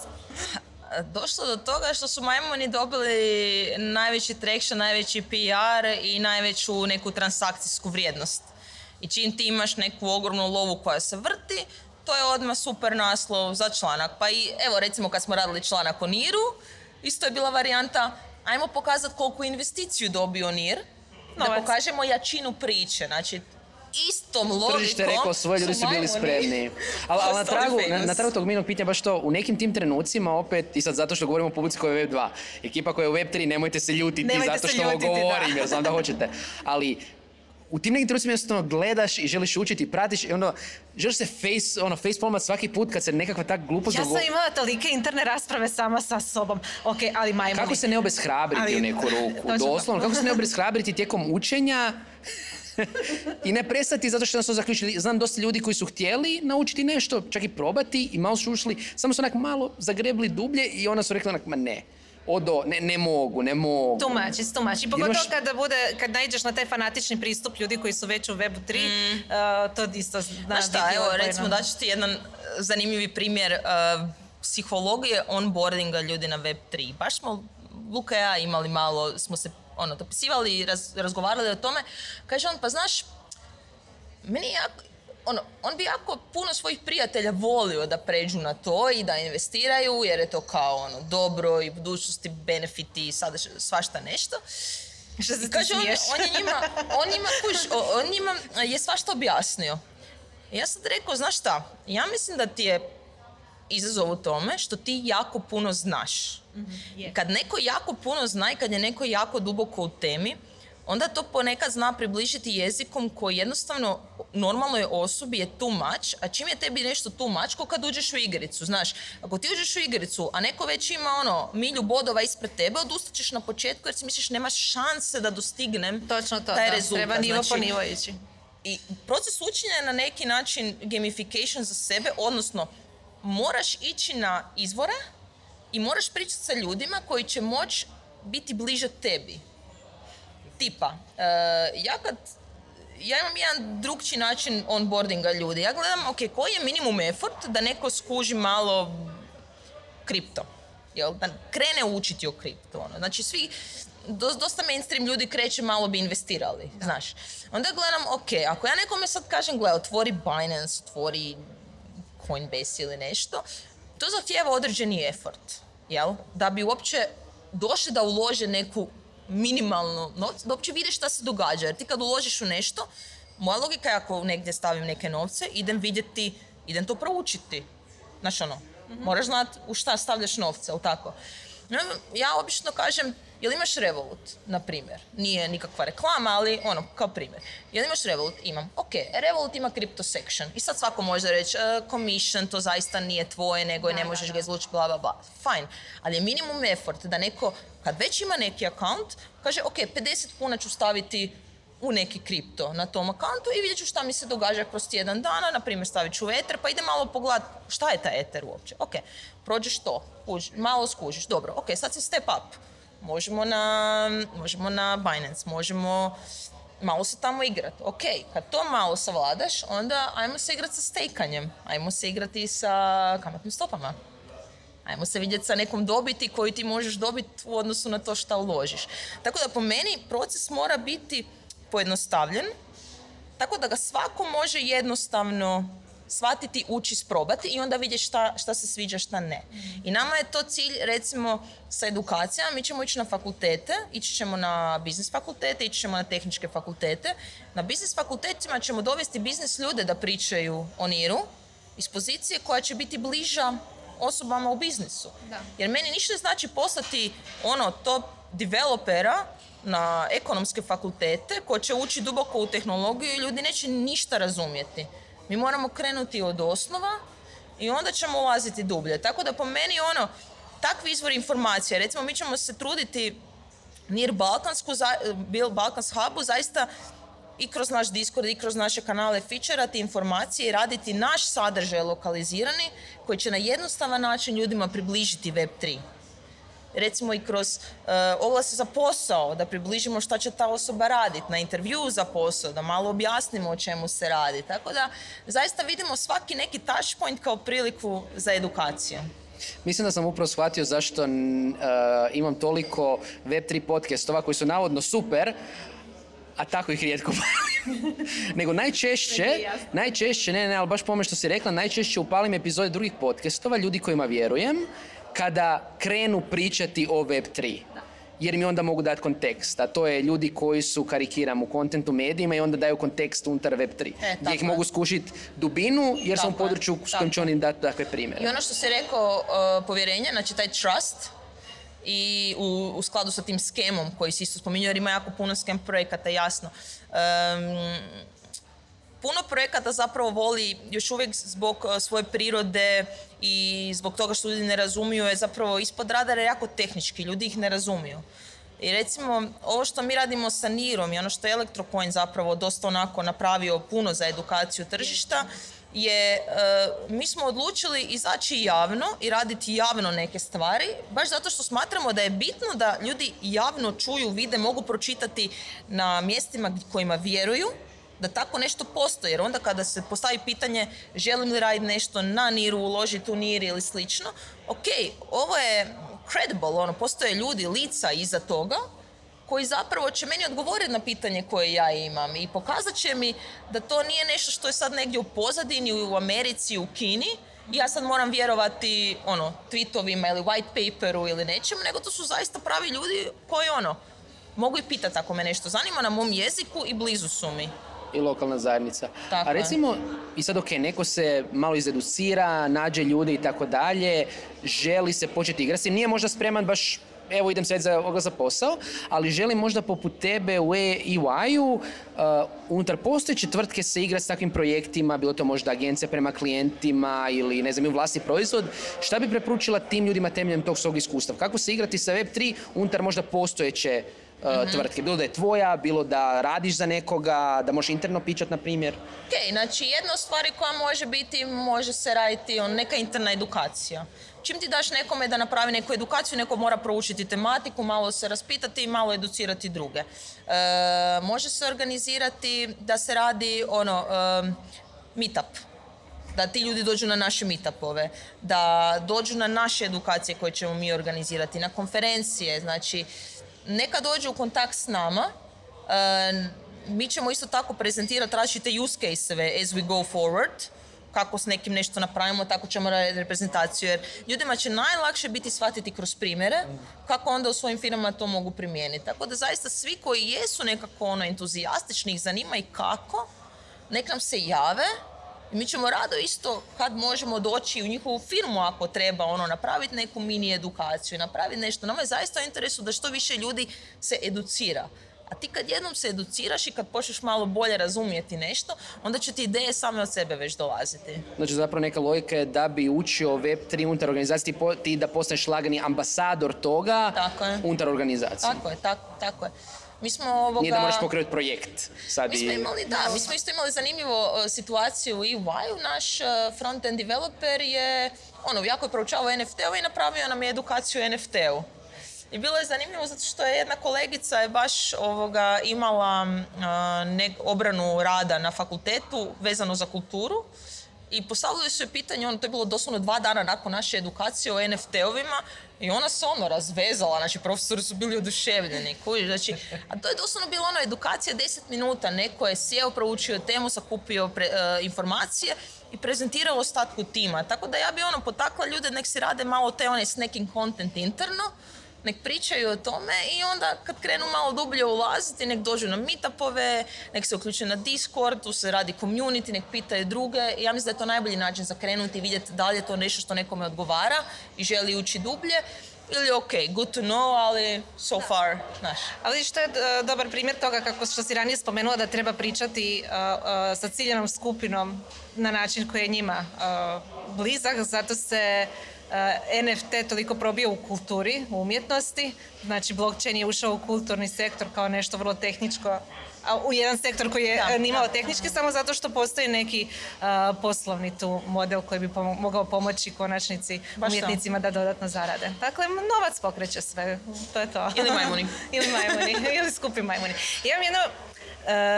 Došlo do toga što su majmuni dobili najveći traction, najveći PR i najveću neku transakcijsku vrijednost. I čim ti imaš neku ogromnu lovu koja se vrti, to je odmah super naslov za članak. Pa i evo recimo kad smo radili članak o Niru, isto je bila varijanta ajmo pokazati koliko investiciju dobio Nir, da pokažemo jačinu priče. Znači, istom logikom Tržište je rekao svoje, ljudi su bili spremni. Ali, ali na, tragu, na, na tragu tog minog pitanja baš to, u nekim tim trenucima opet, i sad zato što govorimo o publici koja je Web 2, ekipa koja je u Web 3, nemojte se ljutiti Nemojte zato što ovo ljutiti, govorim, jer znam da hoćete. Ali u tim nekim trenucima jednostavno gledaš i želiš učiti, pratiš i onda želiš se face, ono, face palmat svaki put kad se nekakva tak glupost Ja sam dogo- imala tolike interne rasprave sama sa sobom. Ok, ali majmuni. Kako se ne obeshrabriti Ali- u neku ruku? Doslovno, kako se ne obeshrabriti tijekom učenja i ne prestati zato što su zaključili. Znam dosta ljudi koji su htjeli naučiti nešto, čak i probati i malo su ušli, samo su onak malo zagrebli dublje i onda su rekli onak, ma ne. odo, ne, ne mogu, ne mogu. Tumač, it's too much. I pogotovo Imaš- kada bude, kad naiđeš na taj fanatični pristup ljudi koji su već u webu 3, uh, to isto zna Mm. Znaš šta, evo odbojno. recimo daću ti jedan zanimljivi primjer e, psihologije onboardinga ljudi na Web3. Baš smo, Luka i ja imali malo, smo se ono, dopisivali i raz- razgovarali o tome. Kaže on, pa znaš, meni je jako, ono, on bi jako puno svojih prijatelja volio da pređu na to i da investiraju jer je to kao ono dobro i budućnosti benefiti i sada svašta nešto. Što se kaže on, on je njima, on njima, kuž, o- on njima je svašta objasnio. Ja sam rekao, znaš šta, ja mislim da ti je izazov u tome što ti jako puno znaš. Je. Kad neko jako puno zna i kad je neko jako duboko u temi, onda to ponekad zna približiti jezikom koji jednostavno normalnoj osobi je too much, a čim je tebi nešto too much, ko kad uđeš u igricu, znaš. Ako ti uđeš u igricu, a neko već ima ono milju bodova ispred tebe, odustaćeš na početku jer si misliš nema šanse da dostignem Točno to, taj da. rezultat. Treba nivo po Znači, nivo ići. i proces učenja je na neki način gamification za sebe, odnosno moraš ići na izvore i moraš pričati sa ljudima koji će moći biti bliže tebi. Tipa, e, ja kad ja imam jedan drugčiji način onboardinga ljudi. Ja gledam, ok, koji je minimum effort da neko skuži malo kripto. Jel? Da krene učiti o kripto. Ono. Znači, svi, dos- dosta mainstream ljudi kreće malo bi investirali, znaš. Onda gledam, ok, ako ja nekome sad kažem, gle, otvori Binance, otvori Coinbase ili nešto, to zahtijeva određeni effort, jel? Da bi uopće došli da ulože neku minimalnu novac, da uopće vidiš šta se događa. Jer ti kad uložiš u nešto, moja logika je ako negdje stavim neke novce, idem vidjeti, idem to proučiti. Znaš ono, moraš znat u šta stavljaš novce, jel tako? Ja obično kažem, jel imaš Revolut, na primjer? Nije nikakva reklama, ali ono, kao primjer. Jel imaš Revolut? Imam. Ok, Revolut ima crypto section. I sad svako može reći, e, commission, to zaista nije tvoje, nego ne možeš da, ga izlučiti, bla, bla, bla. Fine. Ali je minimum effort da neko, kad već ima neki account, kaže, ok, 50 kuna ću staviti u neki kripto na tom akantu i vidjet ću šta mi se događa kroz tjedan dana, na primjer stavit ću Ether, pa idem malo pogledat šta je taj Ether uopće. Ok, prođeš to, kuži, malo skužiš, dobro, ok, sad si step up. Možemo na, možemo na Binance, možemo malo se tamo igrat. Ok, kad to malo savladaš, onda ajmo se igrati sa stejkanjem, ajmo se igrati sa kamatnim stopama. Ajmo se vidjeti sa nekom dobiti koju ti možeš dobiti u odnosu na to šta uložiš. Tako da po meni proces mora biti pojednostavljen, tako da ga svako može jednostavno shvatiti, ući, sprobati i onda vidjeti šta, šta se sviđa, šta ne. I nama je to cilj, recimo, sa edukacijama, mi ćemo ići na fakultete, ići ćemo na biznis fakultete, ići ćemo na tehničke fakultete. Na biznis fakultetima ćemo dovesti biznis ljude da pričaju o niru iz pozicije koja će biti bliža osobama u biznisu. Da. Jer meni ništa ne znači poslati ono top developera na ekonomske fakultete ko će ući duboko u tehnologiju i ljudi neće ništa razumjeti. Mi moramo krenuti od osnova i onda ćemo ulaziti dublje. Tako da po meni ono, takvi izvori informacija, recimo mi ćemo se truditi Nir Balkansku, Bil Balkans Hubu, zaista i kroz naš Discord i kroz naše kanale fičerati informacije i raditi naš sadržaj lokalizirani koji će na jednostavan način ljudima približiti Web3. Recimo i kroz uh, oglase za posao, da približimo šta će ta osoba raditi, na intervju za posao, da malo objasnimo o čemu se radi. Tako da zaista vidimo svaki neki touch point kao priliku za edukaciju. Mislim da sam upravo shvatio zašto uh, imam toliko Web3 podcastova koji su navodno super, a tako ih rijetko. Nego najčešće, najčešće, ne, ne, ali baš pome što si rekla, najčešće upalim epizode drugih podcastova, ljudi kojima vjerujem, kada krenu pričati o Web3. Jer mi onda mogu dati kontekst, a to je ljudi koji su, karikiram, u kontentu medijima i onda daju kontekst unutar Web3. E, gdje ih mogu skušiti dubinu, jer sam u području s kojim će oni dati takve primjere. I ono što si rekao, uh, povjerenje, znači taj trust i u, u skladu sa tim skemom koji si isto spominjao, jer ima jako puno skem projekata, jasno. Um, puno projekata zapravo voli još uvijek zbog uh, svoje prirode i zbog toga što ljudi ne razumiju je zapravo ispod radara jako tehnički, ljudi ih ne razumiju. I recimo, ovo što mi radimo sa Nirom i ono što je Electrocoin zapravo dosta onako napravio puno za edukaciju tržišta, je, e, mi smo odlučili izaći javno i raditi javno neke stvari, baš zato što smatramo da je bitno da ljudi javno čuju, vide, mogu pročitati na mjestima kojima vjeruju, da tako nešto postoji. Jer onda kada se postavi pitanje želim li raditi nešto na niru, uložiti u nir ili slično, ok, ovo je credible, ono, postoje ljudi, lica iza toga, koji zapravo će meni odgovoriti na pitanje koje ja imam i pokazat će mi da to nije nešto što je sad negdje u pozadini, u Americi, u Kini, i ja sad moram vjerovati ono, tweetovima ili white paperu ili nečemu, nego to su zaista pravi ljudi koji ono, mogu i pitati ako me nešto zanima na mom jeziku i blizu su mi i lokalna zajednica. A recimo, i sad ok, neko se malo izeducira, nađe ljude i tako dalje, želi se početi igrati, nije možda spreman baš evo idem sad za, za posao, ali želim možda poput tebe u EY-u uh, unutar postojeće tvrtke se igra s takvim projektima, bilo to možda agencija prema klijentima ili ne znam, vlastni proizvod. Šta bi preporučila tim ljudima temeljem tog svog iskustva? Kako se igrati sa Web3 unutar možda postojeće uh, tvrtke. Bilo da je tvoja, bilo da radiš za nekoga, da možeš interno pičat, na primjer. Ok, znači jedna od stvari koja može biti, može se raditi on, neka interna edukacija. Čim ti daš nekome da napravi neku edukaciju, neko mora proučiti tematiku, malo se raspitati i malo educirati druge. E, može se organizirati da se radi ono, e, meetup da ti ljudi dođu na naše meetupove, da dođu na naše edukacije koje ćemo mi organizirati, na konferencije, znači neka dođe u kontakt s nama, e, mi ćemo isto tako prezentirati različite use case-eve as we go forward, kako s nekim nešto napravimo, tako ćemo raditi reprezentaciju. Jer ljudima će najlakše biti shvatiti kroz primjere kako onda u svojim firmama to mogu primijeniti. Tako da zaista svi koji jesu nekako ono entuzijastični, ih zanima i kako, nek nam se jave mi ćemo rado isto kad možemo doći u njihovu firmu ako treba ono napraviti neku mini edukaciju, napraviti nešto. Nama je zaista u interesu da što više ljudi se educira. A ti kad jednom se educiraš i kad počneš malo bolje razumijeti nešto, onda će ti ideje same od sebe već dolaziti. Znači zapravo neka logika je da bi učio Web3 unutar organizacije ti da postaneš lagani ambasador toga tako je. unutar organizacije. Tako je, tako, tako je. Mi smo ovoga... Nije da moraš pokrenuti projekt. Sad mi smo imali, da, mi smo isto imali zanimljivu situaciju u EY-u. Naš uh, front-end developer je, ono, jako je proučavao NFT-ove i napravio nam je edukaciju NFT-u. I bilo je zanimljivo zato što je jedna kolegica je baš ovoga imala uh, obranu rada na fakultetu vezano za kulturu i postavili su je pitanje, ono, to je bilo doslovno dva dana nakon naše edukacije o NFT-ovima i ona se ono razvezala, znači profesori su bili oduševljeni, znači, a to je doslovno bilo ono edukacija 10 minuta, neko je sjeo, proučio temu, sakupio pre, e, informacije i prezentirao ostatku tima, tako da ja bi ono potakla ljude nek si rade malo te one snacking content interno, nek pričaju o tome i onda kad krenu malo dublje ulaziti, nek dođu na meetupove, nek se uključuju na Discord, tu se radi community, nek pitaju druge. Ja mislim da je to najbolji način za krenuti i vidjeti da li je to nešto što nekome odgovara i želi ući dublje ili ok, good to know, ali so far, znaš. Ali što je e, dobar primjer toga kako što si ranije spomenula da treba pričati uh, uh, sa ciljenom skupinom na način koji je njima blizak, zato se NFT toliko probio u kulturi, u umjetnosti. Znači, blockchain je ušao u kulturni sektor kao nešto vrlo tehničko, a u jedan sektor koji je da, nimao tehnički, samo zato što postoji neki eh, poslovni tu model koji bi mogao pomoći konačnici umjetnicima da dodatno zarade. Dakle, novac pokreće sve, to je to. Ili majmuni. ili majmuni, ili skupi majmuni. Imam jedno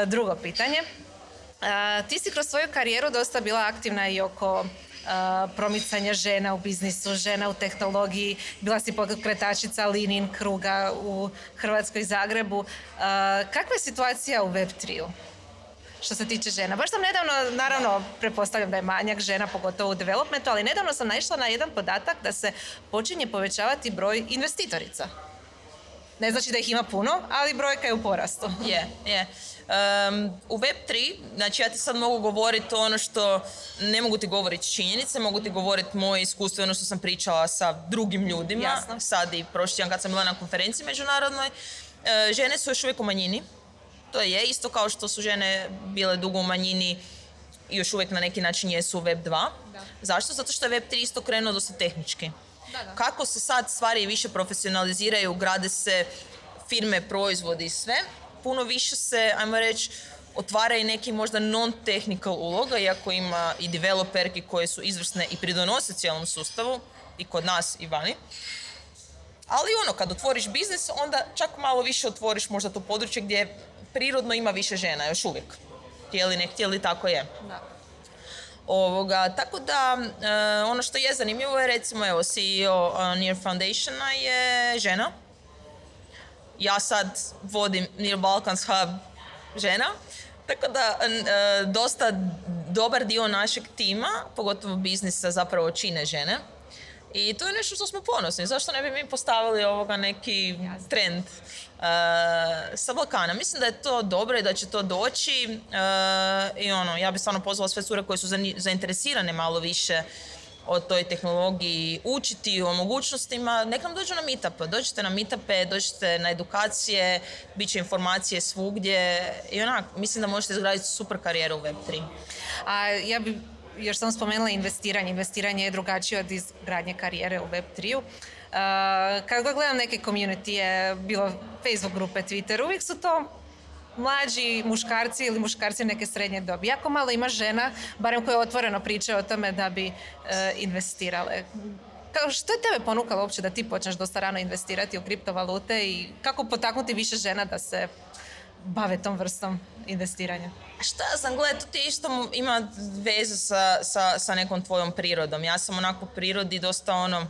drugo pitanje. ti si kroz svoju karijeru dosta bila aktivna i oko promicanja žena u biznisu, žena u tehnologiji. Bila si pokretačica Linin kruga u Hrvatskoj Zagrebu. Kakva je situacija u Web3-u? što se tiče žena. Baš sam nedavno, naravno, prepostavljam da je manjak žena, pogotovo u developmentu, ali nedavno sam naišla na jedan podatak da se počinje povećavati broj investitorica. Ne znači da ih ima puno, ali brojka je u porastu. Je, je. U Web3, znači ja ti sad mogu govoriti ono što ne mogu ti govoriti činjenice, mogu ti govoriti moje iskustvo, ono što sam pričala sa drugim ljudima, Jasno. sad i prošli kad sam bila na konferenciji međunarodnoj. E, žene su još uvijek u manjini, to je isto kao što su žene bile dugo u manjini i još uvijek na neki način jesu u Web2. Da. Zašto? Zato što je Web3 isto krenuo dosta tehnički. Kako se sad stvari više profesionaliziraju, grade se firme, proizvodi i sve, puno više se, ajmo reći, otvara i neki možda non-technical uloga, iako ima i developerki koje su izvrsne i pridonose cijelom sustavu, i kod nas i vani. Ali ono, kad otvoriš biznis, onda čak malo više otvoriš možda to područje gdje prirodno ima više žena, još uvijek. Htjeli, ne htjeli, tako je. Da. Ovoga, tako da, e, ono što je zanimljivo je recimo, evo, CEO uh, Near Foundationa je žena. Ja sad vodim Near Balkans Hub žena. Tako da, e, dosta dobar dio našeg tima, pogotovo biznisa, zapravo čine žene. I to je nešto što smo ponosni. Zašto ne bi mi postavili ovoga neki trend uh, sa Balkana? Mislim da je to dobro i da će to doći. Uh, I ono, ja bih stvarno pozvala sve cure koje su zainteresirane malo više o toj tehnologiji učiti, o mogućnostima, nek nam dođu na meetup. Dođite na meetupe, dođite na edukacije, bit će informacije svugdje i onak, mislim da možete izgraditi super karijeru u Web3. A ja bi još sam spomenula investiranje. Investiranje je drugačije od izgradnje karijere u Web3-u. Uh, kad gledam neke community, bilo Facebook grupe, Twitter, uvijek su to mlađi muškarci ili muškarci neke srednje dobi. Jako malo ima žena, barem koje otvoreno pričaju o tome da bi uh, investirale. Kao, što je tebe ponukalo uopće da ti počneš dosta rano investirati u kriptovalute i kako potaknuti više žena da se bave tom vrstom investiranja? Šta sam, gledaj, to ti isto ima veze sa, sa, sa nekom tvojom prirodom. Ja sam onako prirodi dosta ono,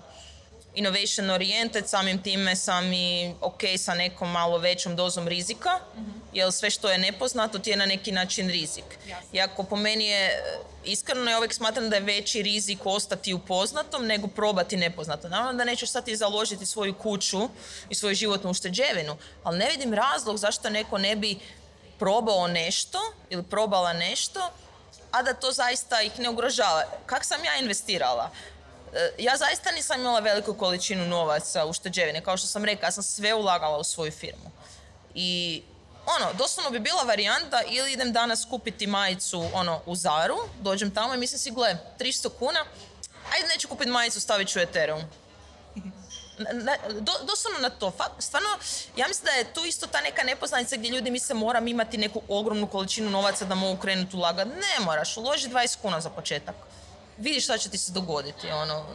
innovation oriented, samim time sam i ok sa nekom malo većom dozom rizika, jer sve što je nepoznato ti je na neki način rizik. Iako po meni je, iskreno ja uvijek smatram da je veći rizik ostati u poznatom nego probati nepoznato. Naravno da nećeš sad i založiti svoju kuću i svoju životnu ušteđevinu, ali ne vidim razlog zašto neko ne bi probao nešto ili probala nešto, a da to zaista ih ne ugrožava. Kak sam ja investirala? E, ja zaista nisam imala veliku količinu novaca u šteđevine. Kao što sam rekla, ja sam sve ulagala u svoju firmu. I ono, doslovno bi bila varijanta ili idem danas kupiti majicu ono, u Zaru, dođem tamo i mislim si, gle, 300 kuna, ajde neću kupiti majicu, stavit ću Ethereum do, doslovno na to. Stvarno, ja mislim da je tu isto ta neka nepoznanica gdje ljudi misle moram imati neku ogromnu količinu novaca da mogu krenuti ulagati. Ne moraš, uloži 20 kuna za početak. Vidiš šta će ti se dogoditi. Ono.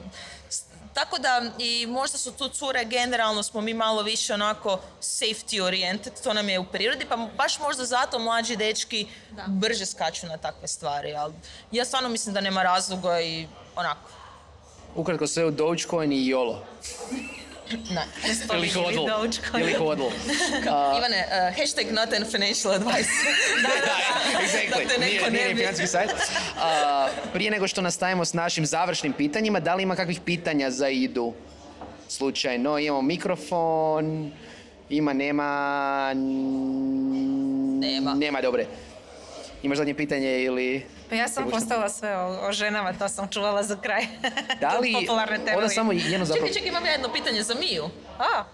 Tako da i možda su tu cure generalno smo mi malo više onako safety oriented, to nam je u prirodi, pa baš možda zato mlađi dečki brže skaču na takve stvari. Ali ja stvarno mislim da nema razloga i onako, ukratko sve u Dogecoin i YOLO. Ne, ili hodl. Ili hodl. Uh, Ivane, uh, hashtag not an financial advice. da, da, exactly. Da nije, nije financijski sajt. Uh, prije nego što nastavimo s našim završnim pitanjima, da li ima kakvih pitanja za Idu? Slučajno, imamo mikrofon, ima, nema... Nema. Nema, dobre. Imaš zadnje pitanje ili... Pa ja sam postala sve o, o, ženama, to sam čuvala za kraj. Da li... Popularne teme. samo jedno zapravo... Čekaj, čekaj, imam jedno pitanje za Miju. A?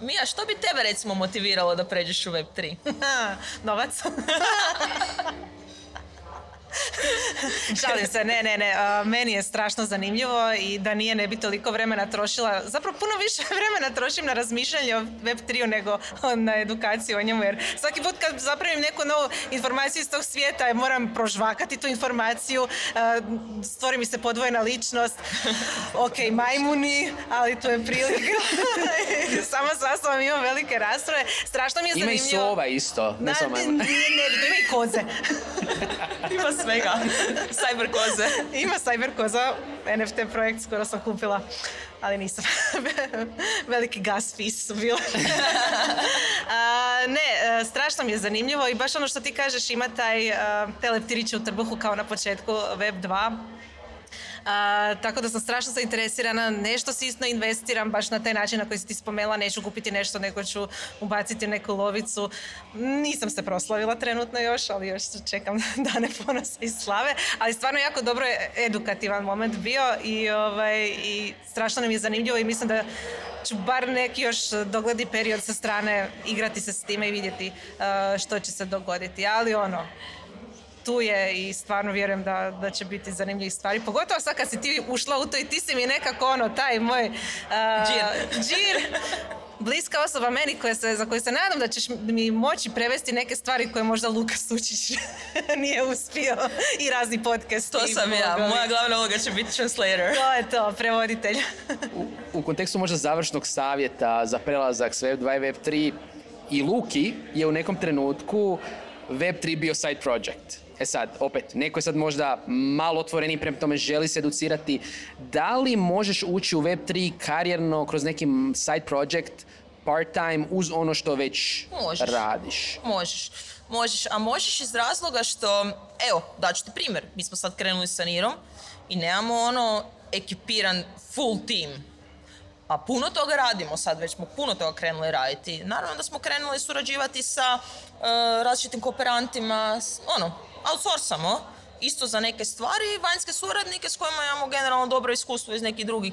Mija, što bi tebe recimo motiviralo da pređeš u Web3? Novac. Šalim se, ne, ne, ne. meni je strašno zanimljivo i da nije ne bi toliko vremena trošila. Zapravo puno više vremena trošim na razmišljanje o Web3 nego na edukaciju o njemu. Jer svaki put kad zapravim neku novu informaciju iz tog svijeta moram prožvakati tu informaciju. stvori mi se podvojena ličnost. Ok, majmuni, ali to je prilika. Sama sa sobom imam velike rasprave. Strašno mi je zanimljivo. Ima i sova isto. Ne, ne, ne, ne, ima i koze. ima svega. Cyber koze. Ima Cyber koza, NFT projekt skoro sam kupila, ali nisam. Veliki gas fees su bile. ne, e, strašno mi je zanimljivo i baš ono što ti kažeš ima taj uh, te leptiriće u trbuhu kao na početku Web 2 tako da sam strašno zainteresirana, nešto sisno investiram baš na taj način na koji si ti spomenula, neću kupiti nešto nego ću ubaciti neku lovicu. Nisam se proslavila trenutno još, ali još čekam dane ponosa i slave, ali stvarno jako dobro je edukativan moment bio i, ovaj, i strašno nam je zanimljivo i mislim da ću bar neki još dogledi period sa strane igrati se s time i vidjeti što će se dogoditi. Ali ono, tu je i stvarno vjerujem da, da će biti zanimljivih stvari. Pogotovo sad kad si ti ušla u to i ti si mi nekako ono, taj moj uh, džir. bliska osoba meni koja se, za koju se nadam da ćeš mi moći prevesti neke stvari koje možda Luka Sučić nije uspio i razni podcast. To sam ja, moja glavna uloga će biti translator. To je to, prevoditelj. U, u kontekstu možda završnog savjeta za prelazak s Web 2 i Web 3 i Luki je u nekom trenutku Web 3 bio side project. E sad, opet, neko je sad možda malo otvoreniji prema tome, želi se educirati. Da li možeš ući u Web3 karijerno kroz neki side project part-time uz ono što već Možeš. radiš? Možeš. Možeš, a možeš iz razloga što, evo, daću ti primjer. Mi smo sad krenuli sa Nirom i nemamo ono ekipiran full team. A puno toga radimo sad, već smo puno toga krenuli raditi. Naravno da smo krenuli surađivati sa različitim kooperantima, ono, outsourcamo isto za neke stvari, vanjske suradnike s kojima imamo generalno dobro iskustvo iz nekih drugih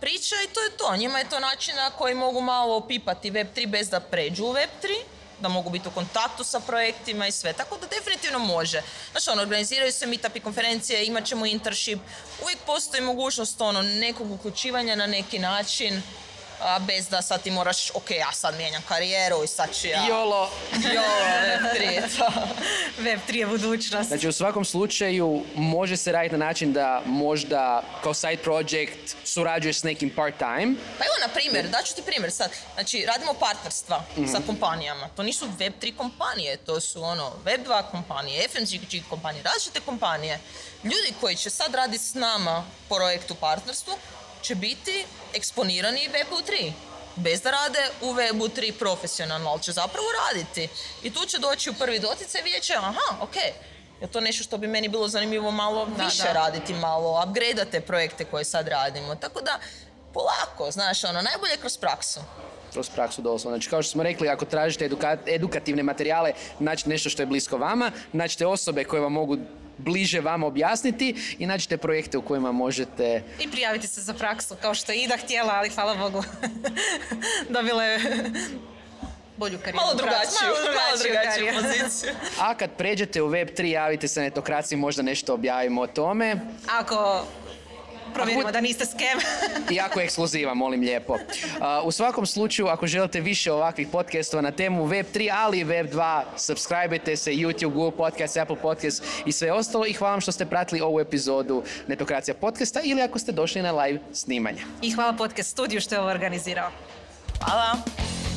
priča i to je to. Njima je to način na koji mogu malo opipati Web3 bez da pređu u Web3, da mogu biti u kontaktu sa projektima i sve. Tako da definitivno može. Znači, ono, organiziraju se meetup i konferencije, imat ćemo internship. Uvijek postoji mogućnost ono, nekog uključivanja na neki način, a bez da sad ti moraš, ok, ja sad mijenjam karijeru i sad ću ja... Jolo! Jolo, Web3, to. Web 3 je budućnost. Znači u svakom slučaju može se raditi na način da možda kao side project surađuješ s nekim part-time. Pa evo, na primjer, daću ti primjer sad. Znači, radimo partnerstva sa kompanijama. To nisu Web3 kompanije, to su ono Web2 kompanije, FMCG kompanije, različite kompanije. Ljudi koji će sad raditi s nama projektu partnerstvu će biti eksponirani Webu 3. Bez da rade u Webu 3 profesionalno, ali će zapravo raditi. I tu će doći u prvi doticaj i vidjet će, aha, ok, je to nešto što bi meni bilo zanimljivo malo Da, više da. raditi, malo upgrade te projekte koje sad radimo. Tako da, polako, znaš, ono, najbolje kroz praksu. kroz praksu doslovno. Znači, kao što smo rekli, ako tražite eduka- edukativne materijale, naćite nešto što je blisko vama, naćite osobe koje vam mogu bliže vama objasniti i naćite projekte u kojima možete... I prijaviti se za praksu, kao što je Ida htjela, ali hvala Bogu. Dobila je bolju karijeru. Malo u praksi. drugačiju, Malo malo drugačiju poziciju. A kad pređete u Web3, javite se na etokraciji, možda nešto objavimo o tome. Ako provjerimo da niste skem. I ako je ekskluziva, molim lijepo. Uh, u svakom slučaju, ako želite više ovakvih podcastova na temu Web3, ali i Web2, subscribe se YouTube, Google Podcast, Apple Podcast i sve ostalo. I hvala vam što ste pratili ovu epizodu Netokracija podcasta ili ako ste došli na live snimanje. I hvala podcast studiju što je ovo organizirao. Hvala.